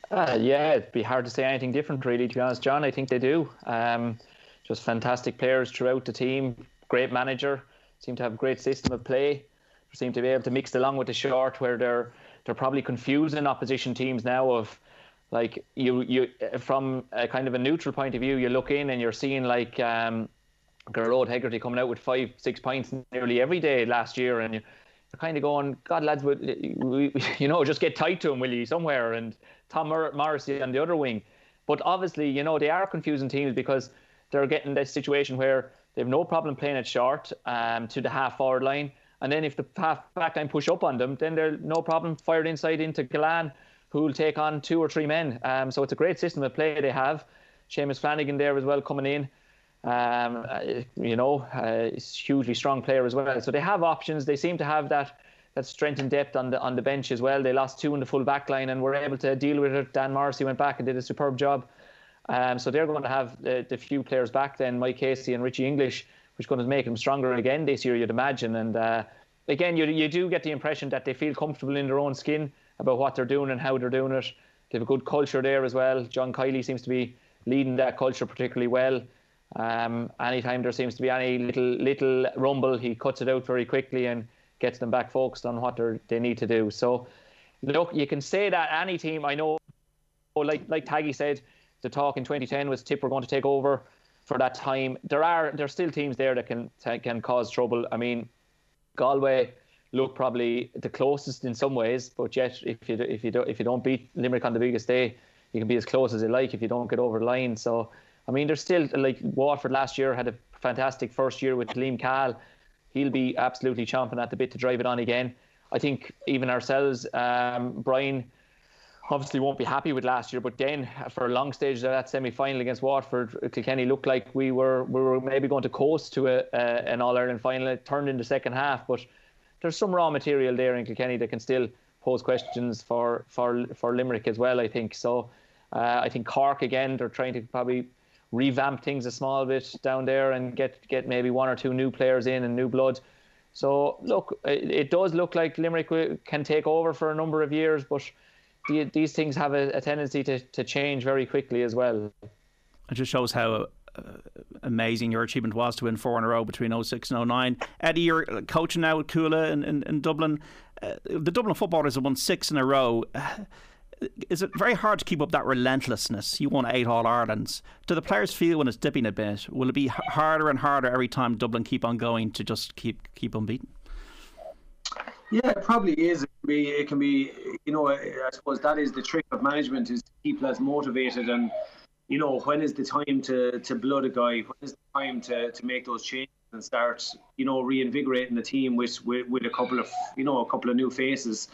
Uh, yeah, it'd be hard to say anything different, really, to be honest, John. I think they do. Um, just fantastic players throughout the team, great manager, seem to have a great system of play, seem to be able to mix along with the short where they're they're probably confusing opposition teams now of like you you from a kind of a neutral point of view you look in and you're seeing like um Gearóid Hegarty coming out with five six points nearly every day last year and you they're kind of going, God, lads, we, you know, just get tight to him, will you, somewhere? And Tom Morrissey on the other wing. But obviously, you know, they are confusing teams because they're getting this situation where they have no problem playing it short um, to the half forward line. And then if the half back line push up on them, then they're no problem fired inside into Gillane, who will take on two or three men. Um, so it's a great system of play they have. Seamus Flanagan there as well coming in. Um, uh, you know, uh, hugely strong player as well. So they have options. They seem to have that that strength and depth on the on the bench as well. They lost two in the full back line and were able to deal with it. Dan Morrissey went back and did a superb job. Um, so they're going to have the few players back then, Mike Casey and Richie English, which is going to make them stronger again this year, you'd imagine. And uh, again, you you do get the impression that they feel comfortable in their own skin about what they're doing and how they're doing it. They have a good culture there as well. John Kiely seems to be leading that culture particularly well. Um, anytime there seems to be any little little rumble, he cuts it out very quickly and gets them back focused on what they need to do. So, look, you can say that any team, I know, like like Taggy said, the talk in 2010 was Tip were going to take over for that time. There are there's still teams there that can can cause trouble. I mean, Galway look probably the closest in some ways, but yet if you if you don't if you don't beat Limerick on the biggest day, you can be as close as you like if you don't get over the line. So I mean, there's still like Waterford last year had a fantastic first year with Liam Cahill. He'll be absolutely chomping at the bit to drive it on again. I think even ourselves, um, Brian obviously won't be happy with last year, but then for a long stage of that semi-final against Waterford, Kilkenny looked like we were we were maybe going to coast to a, an All Ireland final. It turned in the second half, but there's some raw material there in Kilkenny that can still pose questions for for for Limerick as well. I think so. Uh, I think Cork again, they're trying to probably revamp things a small bit down there and get get maybe one or two new players in and new blood. So look, it, it does look like Limerick can take over for a number of years, but the, these things have a, a, tendency to, to change very quickly as well. It just shows how uh, amazing your achievement was to win four in a row between 06 and 09. Eddie, you're coaching now at Cuala in, in, in Dublin. Uh, the Dublin footballers have won six in a row. Uh, is it very hard to keep up that relentlessness? You won eight All Irelands. Do the players feel when it's dipping a bit? Will it be harder and harder every time Dublin keep on going to just keep keep unbeaten? Yeah, it probably is. It can be. It can be. You know, I suppose that is the trick of management is to keep us motivated and. You know, when is the time to, to blood a guy? When is the time to, to make those changes and start, you know, reinvigorating the team with, with, with a couple of, you know, a couple of new faces.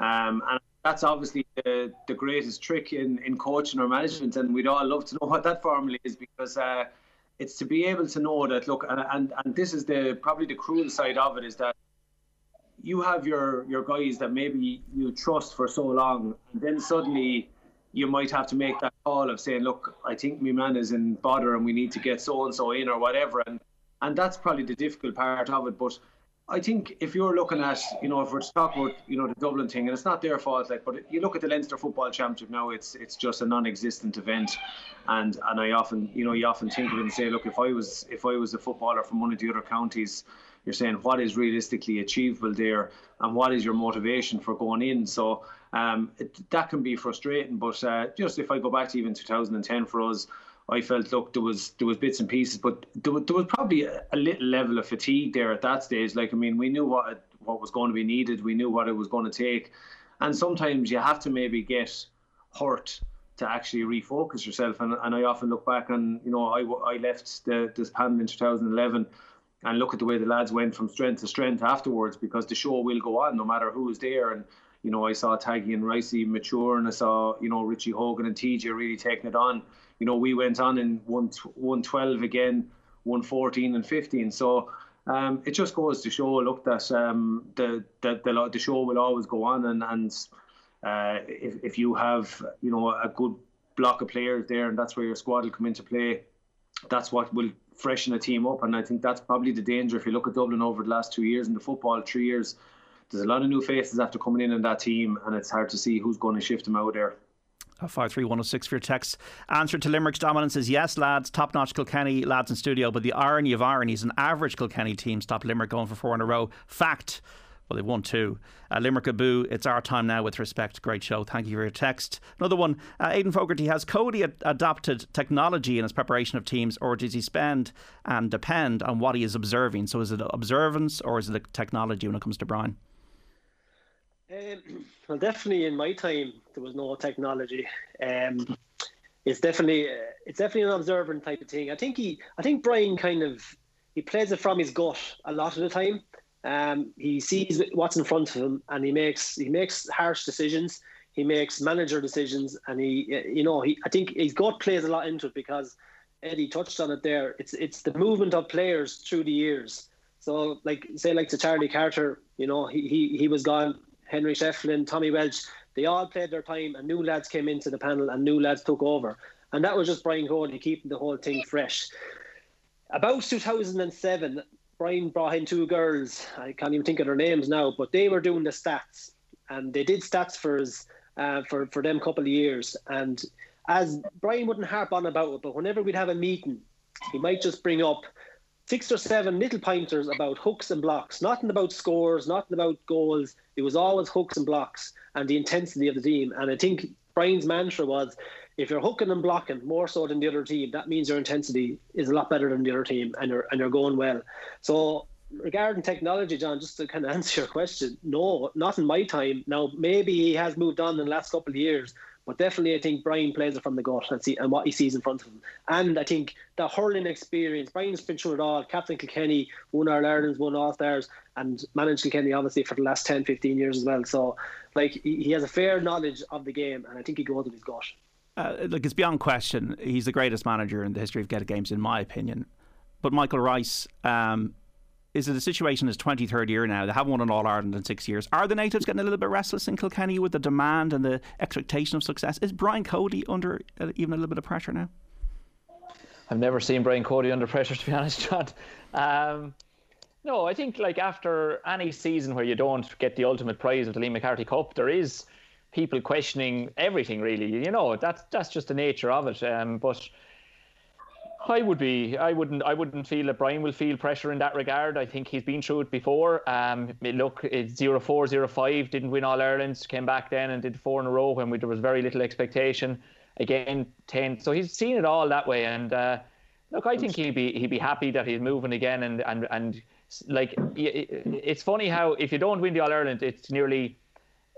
Um, and that's obviously the, the greatest trick in, in coaching or management, and we'd all love to know what that formula is because uh, it's to be able to know that look, and, and and this is the probably the cruel side of it is that you have your your guys that maybe you trust for so long, and then suddenly you might have to make that call of saying, look, I think my man is in bother, and we need to get so and so in or whatever, and and that's probably the difficult part of it, but I think if you're looking at, you know, if we're to talk about, you know, the Dublin thing, and it's not their fault, like, but you look at the Leinster Football Championship now, it's it's just a non-existent event, and and I often, you know, you often think of it and say, look, if I was if I was a footballer from one of the other counties, you're saying what is realistically achievable there, and what is your motivation for going in? So um, it, that can be frustrating, but uh, just if I go back to even 2010 for us. I felt look there was there was bits and pieces, but there was, there was probably a, a, little level of fatigue there at that stage. Like I mean, we knew what what was going to be needed, we knew what it was going to take, and sometimes you have to maybe get hurt to actually refocus yourself. And, and I often look back and you know I, I left the, this panel in 2011 and look at the way the lads went from strength to strength afterwards because the show will go on no matter who's there and you know I saw Taggy and Ricey mature and I saw you know Richie Hogan and TJ really taking it on you know, we went on in one one twelve again, one fourteen and fifteen. So um, it just goes to show, look, that um, the, the the the show will always go on, and and uh, if if you have you know a good block of players there, and that's where your squad will come into play. That's what will freshen a team up, and I think that's probably the danger. If you look at Dublin over the last two years in the football, three years, there's a lot of new faces after coming in in that team, and it's hard to see who's going to shift them out there. 53106 for your text. Answer to Limerick's dominance is yes, lads. Top notch Kilkenny lads in studio, but the irony of ironies, an average Kilkenny team stopped Limerick going for four in a row. Fact. Well, they've won two. Uh, Limerick Abu, it's our time now with respect. Great show. Thank you for your text. Another one. Uh, Aidan Fogarty, has Cody ad- adopted technology in his preparation of teams, or does he spend and depend on what he is observing? So is it observance or is it technology when it comes to Brian? Um, well, definitely in my time there was no technology. Um, it's definitely uh, it's definitely an observant type of thing. I think he, I think Brian kind of he plays it from his gut a lot of the time. Um, he sees what's in front of him and he makes he makes harsh decisions. He makes manager decisions and he you know he I think his gut plays a lot into it because Eddie touched on it there. It's it's the movement of players through the years. So like say like to Charlie Carter, you know, he he, he was gone. Henry Shefflin, Tommy Walsh, they all played their time, and new lads came into the panel, and new lads took over, and that was just Brian Cody keeping the whole thing fresh. About 2007, Brian brought in two girls. I can't even think of their names now, but they were doing the stats, and they did stats for us uh, for for them couple of years. And as Brian wouldn't harp on about it, but whenever we'd have a meeting, he might just bring up six or seven little pointers about hooks and blocks, nothing about scores, nothing about goals. It was always hooks and blocks and the intensity of the team. And I think Brian's mantra was if you're hooking and blocking more so than the other team, that means your intensity is a lot better than the other team and you're and you're going well. So regarding technology, John, just to kind of answer your question, no, not in my time. Now maybe he has moved on in the last couple of years, but definitely, I think Brian plays it from the gut and see and what he sees in front of him. And I think the hurling experience, Brian's been through it all. Captain Kilkenny, won All Ireland's, won All Stars, and managed Kilkenny obviously for the last 10, 15 years as well. So, like, he, he has a fair knowledge of the game, and I think he goes with his gut. Uh, like it's beyond question, he's the greatest manager in the history of Gaelic games, in my opinion. But Michael Rice, um, is it a situation his 23rd year now? They haven't won an All Ireland in six years. Are the natives getting a little bit restless in Kilkenny with the demand and the expectation of success? Is Brian Cody under uh, even a little bit of pressure now? I've never seen Brian Cody under pressure, to be honest, John. Um, no, I think like after any season where you don't get the ultimate prize of the Liam McCarthy Cup, there is people questioning everything. Really, you know, that's that's just the nature of it. Um, but I would be. I wouldn't. I wouldn't feel that Brian will feel pressure in that regard. I think he's been through it before. Um, look, it's zero four, zero five. Didn't win All Ireland. Came back then and did four in a row when we, there was very little expectation. Again, ten. So he's seen it all that way. And uh, look, I think he'd be he'd be happy that he's moving again. And and and like it's funny how if you don't win the All Ireland, it's nearly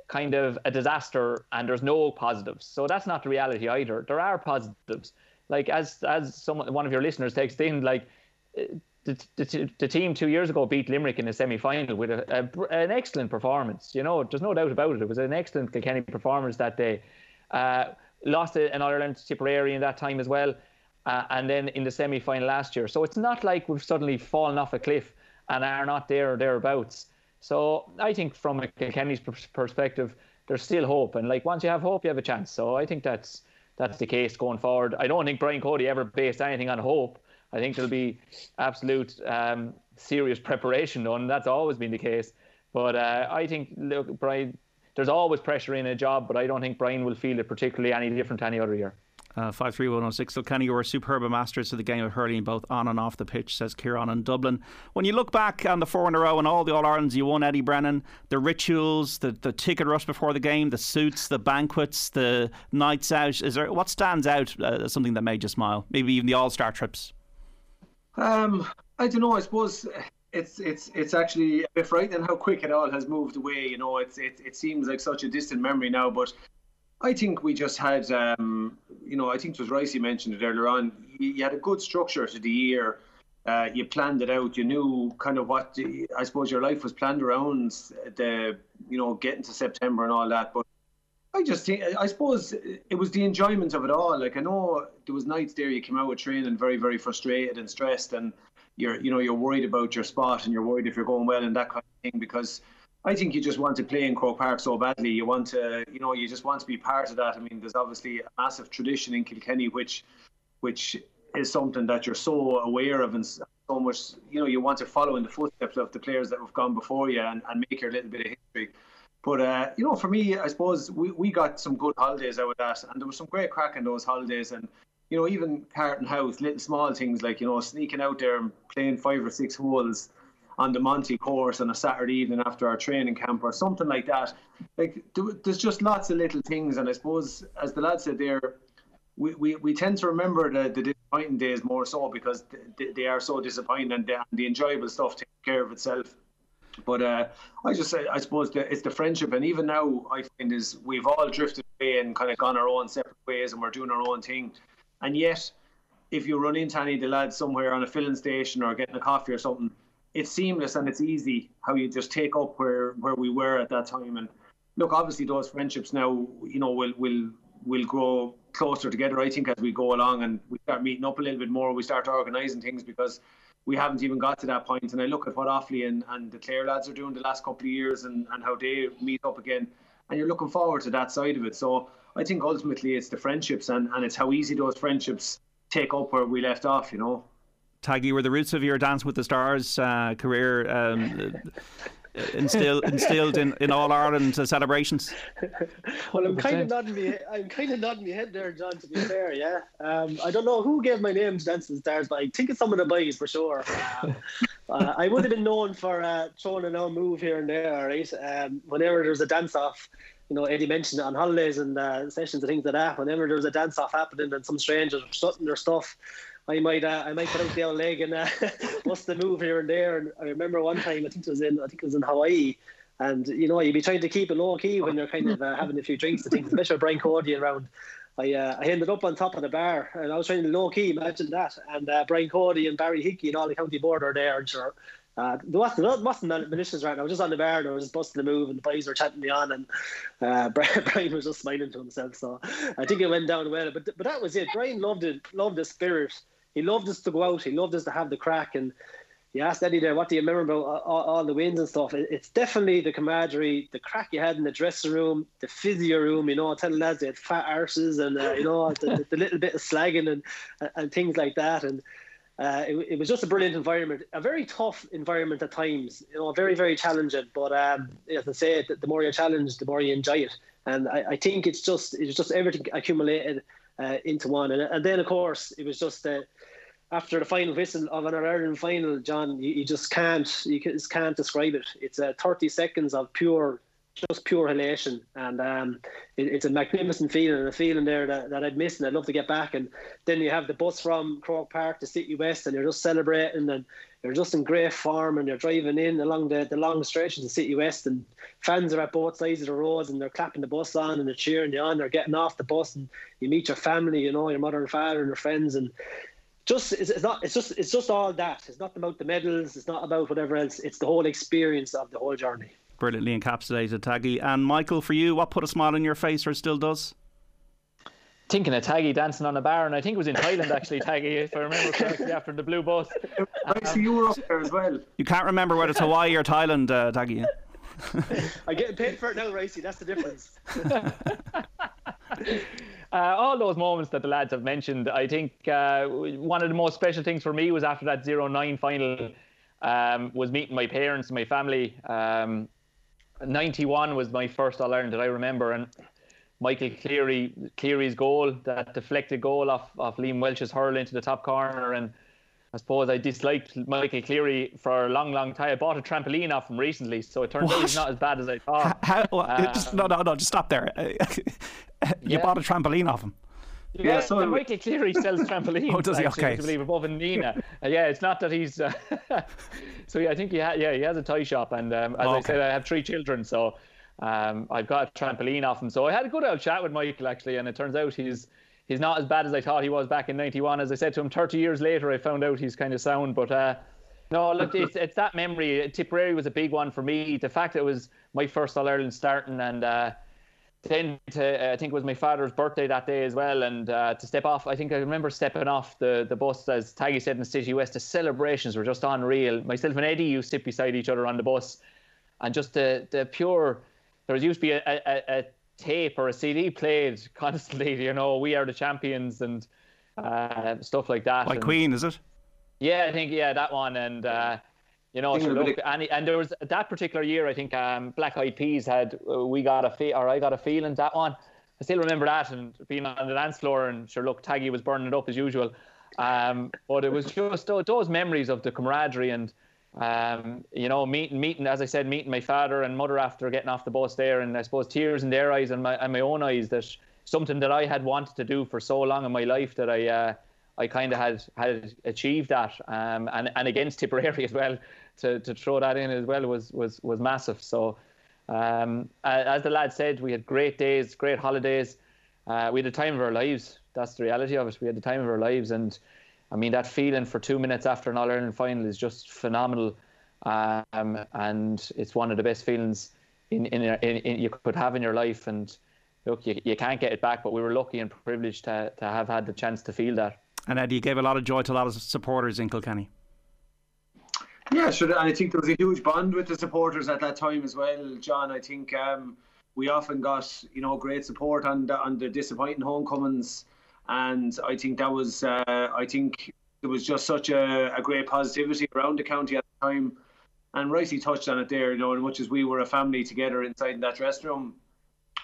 kind of a disaster and there's no positives. So that's not the reality either. There are positives like as as someone one of your listeners takes in like the, the, the, team two years ago beat Limerick in the semi final with a, a, an excellent performance. You know, there's no doubt about it. It was an excellent Kilkenny performance that day. Uh, lost an Ireland Tipperary in that time as well, uh, and then in the semi final last year. So it's not like we've suddenly fallen off a cliff and are not there or thereabouts. So I think from a Kilkenny's perspective, there's still hope, and like once you have hope, you have a chance. So I think that's that's the case going forward. I don't think Brian Cody ever based anything on hope. I think there'll be absolute um, serious preparation done. That's always been the case. But uh, I think, look, Brian, there's always pressure in a job, but I don't think Brian will feel it particularly any different any other year. Uh, 53106. So, Kenny, you were superb masters of the game of hurling, both on and off the pitch, says Kieran in Dublin. When you look back on the four in a row and all the All Irelands you won, Eddie Brennan, the rituals, the, the ticket rush before the game, the suits, the banquets, the nights out, is there what stands out uh, as something that made you smile? Maybe even the All Star trips? Um, I don't know. I suppose it's it's it's actually a bit frightening how quick it all has moved away. You know, it's it, it seems like such a distant memory now, but I think we just had, um, you know, I think it was Ricey mentioned it earlier on. You, had a good structure to the year. Uh, you planned it out. You knew kind of what I suppose your life was planned around the, you know, getting to September and all that. But I just think, I suppose it was the enjoyment of it all. Like I know there was nights there you came out with training very, very frustrated and stressed, and you're, you know, you're worried about your spot and you're worried if you're going well and that kind of thing because I think you just want to play in Croke Park so badly. You want to, you know, you just want to be part of that. I mean, there's obviously a massive tradition in Kilkenny, which, which is something that you're so aware of and so much, you know, you want to follow in the footsteps of the players that have gone before you and, and make your little bit of history. But uh, you know, for me, I suppose we, we got some good holidays out of that, and there was some great crack in those holidays. And you know, even Carton House, little small things like you know, sneaking out there and playing five or six holes on the Monty course on a Saturday evening after our training camp or something like that. Like there's just lots of little things, and I suppose as the lad said there, we, we, we tend to remember the, the disappointing days more so because they, they are so disappointing and the, the enjoyable stuff takes care of itself. But uh, I just say, I suppose the, it's the friendship, and even now I find is we've all drifted away and kind of gone our own separate ways, and we're doing our own thing. And yet, if you run into any of the lads somewhere on a filling station or getting a coffee or something, it's seamless and it's easy how you just take up where where we were at that time. And look, obviously those friendships now, you know, will will we'll grow closer together. I think as we go along and we start meeting up a little bit more, we start organising things because we haven't even got to that point. And I look at what Offaly and, and the Clare lads are doing the last couple of years and, and how they meet up again. And you're looking forward to that side of it. So I think ultimately it's the friendships and, and it's how easy those friendships take up where we left off, you know. Taggy, were the roots of your Dance with the Stars uh, career um, instilled, instilled in, in all Ireland uh, celebrations? well, I'm kind of nodding me. I'm kind of nodding my head there, John. To be fair, yeah. Um, I don't know who gave my name to Dance with the Stars, but I think it's some of the boys for sure. Um, uh, I would have been known for uh, throwing a no move here and there, right? Um, whenever there's a dance off, you know, Eddie mentioned it on holidays and uh, sessions and things like that. Whenever there was a dance off happening and some strangers strutting their stuff, I might uh, I might put out the old leg and uh, bust the move here and there. And I remember one time I think it was in I think it was in Hawaii, and you know you'd be trying to keep it low key when you're kind of uh, having a few drinks and things, especially Brian Cody around. I uh, I ended up on top of the bar and I was trying to low key. Imagine that. And uh, Brian Cody and Barry Hickey and all the county board are there. And sure, uh, there wasn't, there wasn't malicious right. I was just on the bar and I was just busting the move and the boys were chatting me on and uh, Brian was just smiling to himself. So I think it went down well. But but that was it. Brian loved it, loved the spirit he loved us to go out. He loved us to have the crack. And he asked Eddie there, what do you remember about all, all the wins and stuff? It's definitely the camaraderie, the crack you had in the dressing room, the physio room, you know, telling lads they had fat arses and, uh, you know, the, the, little bit of slagging and, and things like that. And uh, it, it, was just a brilliant environment, a very tough environment at times, you know, very, very challenging. But um, as I say, the, the more you're challenged, the more you enjoy it. And I, I think it's just, it's just everything accumulated uh, into one. And, and then, of course, it was just uh, after the final whistle of an Ireland final, John, you, you, just can't you just can't describe it. It's uh, 30 seconds of pure, just pure elation, and um, it, it's a magnificent feeling a feeling there that, that I'd miss and I'd love to get back. And then you have the bus from Croke Park to Citywest, and you're just celebrating and you're just in great form, and you're driving in along the, the long stretches of Citywest, and fans are at both sides of the roads, and they're clapping the bus on and they're cheering you on. They're getting off the bus, and you meet your family, you know, your mother and father and your friends, and just it's, it's, not it's just it's just all that it's not about the medals it's not about whatever else it's the whole experience of the whole journey brilliantly encapsulated taggy and michael for you what put a smile on your face or still does thinking of Taggy dancing on a bar, and I think it was in Thailand actually, Taggy, if I remember correctly, after the blue bus. I see you were up there as well. You can't remember whether it's Hawaii or Thailand, uh, Taggy. I'm getting paid for it now, Ricey. That's the difference. Uh, all those moments that the lads have mentioned, I think uh, one of the most special things for me was after that 0-9 final um, was meeting my parents and my family. Um, 91 was my first All Ireland that I remember, and Michael Cleary, Cleary's goal, that deflected goal off, off Liam Walsh's hurl into the top corner, and I suppose I disliked Michael Cleary for a long, long time. I bought a trampoline off him recently, so it turns what? out he's not as bad as I thought. How, uh, just, no, no, no, just stop there. you yeah. bought a trampoline off him. Yeah, yeah so Michael Cleary sells trampolines. oh, does he? Actually, okay. To believe above in Nina. uh, yeah, it's not that he's. Uh, so yeah, I think he ha- yeah he has a toy shop, and um, as okay. I said, I have three children, so um, I've got a trampoline off him. So I had a good old chat with Michael actually, and it turns out he's he's not as bad as I thought he was back in '91. As I said to him, 30 years later, I found out he's kind of sound, but. Uh, no, look, it's, it's that memory. Tipperary was a big one for me. The fact that it was my first All Ireland starting, and uh, then to, uh, I think it was my father's birthday that day as well, and uh, to step off, I think I remember stepping off the, the bus as Taggy said in the Citywest. The celebrations were just unreal. Myself and Eddie used to sit beside each other on the bus, and just the the pure. There used to be a, a, a tape or a CD played constantly. You know, we are the champions and uh, stuff like that. Like and, Queen, is it? Yeah, I think yeah that one and. Uh, you know, so look, and, and there was that particular year. I think um, Black Eyed Peas had uh, we got a fe- or I got a feeling that one. I still remember that and being on the dance floor and sure, look, Taggy was burning it up as usual. Um, but it was just those memories of the camaraderie and um, you know meeting meeting as I said meeting my father and mother after getting off the bus there and I suppose tears in their eyes and my and my own eyes that something that I had wanted to do for so long in my life that I. Uh, I kind of had had achieved that, um, and and against Tipperary as well to, to throw that in as well was was was massive. So, um, as the lad said, we had great days, great holidays. Uh, we had the time of our lives. That's the reality of it. We had the time of our lives, and I mean that feeling for two minutes after an All Ireland final is just phenomenal, um, and it's one of the best feelings in, in, in, in, you could have in your life. And look, you, you can't get it back. But we were lucky and privileged to, to have had the chance to feel that. And Eddie, you gave a lot of joy to a lot of supporters in Kilkenny. Yeah, sure. And I think there was a huge bond with the supporters at that time as well, John. I think um, we often got you know great support on the, on the disappointing homecomings, and I think that was uh, I think there was just such a, a great positivity around the county at the time. And Ricey touched on it there, you know, as much as we were a family together inside that room,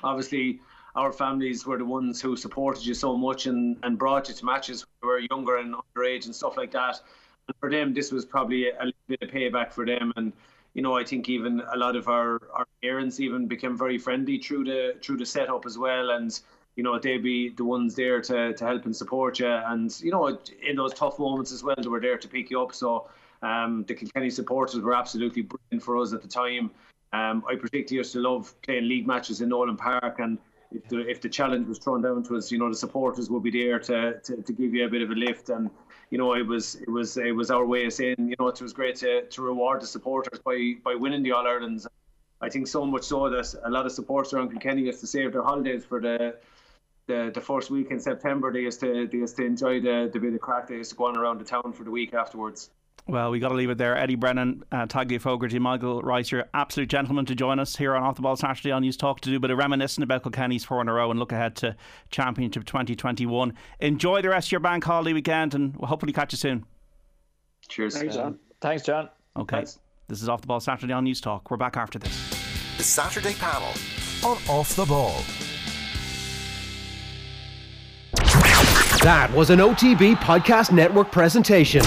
obviously our families were the ones who supported you so much and, and brought you to matches when you were younger and underage and stuff like that. And for them, this was probably a little bit of payback for them. And you know, I think even a lot of our, our parents even became very friendly through the through the setup as well. And you know, they'd be the ones there to, to help and support you. And you know, in those tough moments as well, they were there to pick you up. So um, the Kilkenny supporters were absolutely brilliant for us at the time. Um, I particularly used to love playing league matches in Nolan Park and if the, if the challenge was thrown down to us, you know, the supporters would be there to, to, to give you a bit of a lift. And, you know, it was it was it was our way of saying, you know, it was great to, to reward the supporters by, by winning the All Irelands. I think so much so that a lot of supporters around Kilkenny used to save their holidays for the the, the first week in September. They used to they used to enjoy the, the bit of crack. They used to go on around the town for the week afterwards. Well, we got to leave it there. Eddie Brennan, uh, Taggy Fogarty, Michael Rice, you're absolute gentlemen to join us here on Off the Ball Saturday on Newstalk to do a bit of reminiscing about Kilkenny's four in a row and look ahead to Championship 2021. Enjoy the rest of your bank holiday weekend and we'll hopefully catch you soon. Cheers. Thanks, John. Thanks, John. Okay. Thanks. This is Off the Ball Saturday on Newstalk. We're back after this. The Saturday panel on Off the Ball. That was an OTB Podcast Network presentation.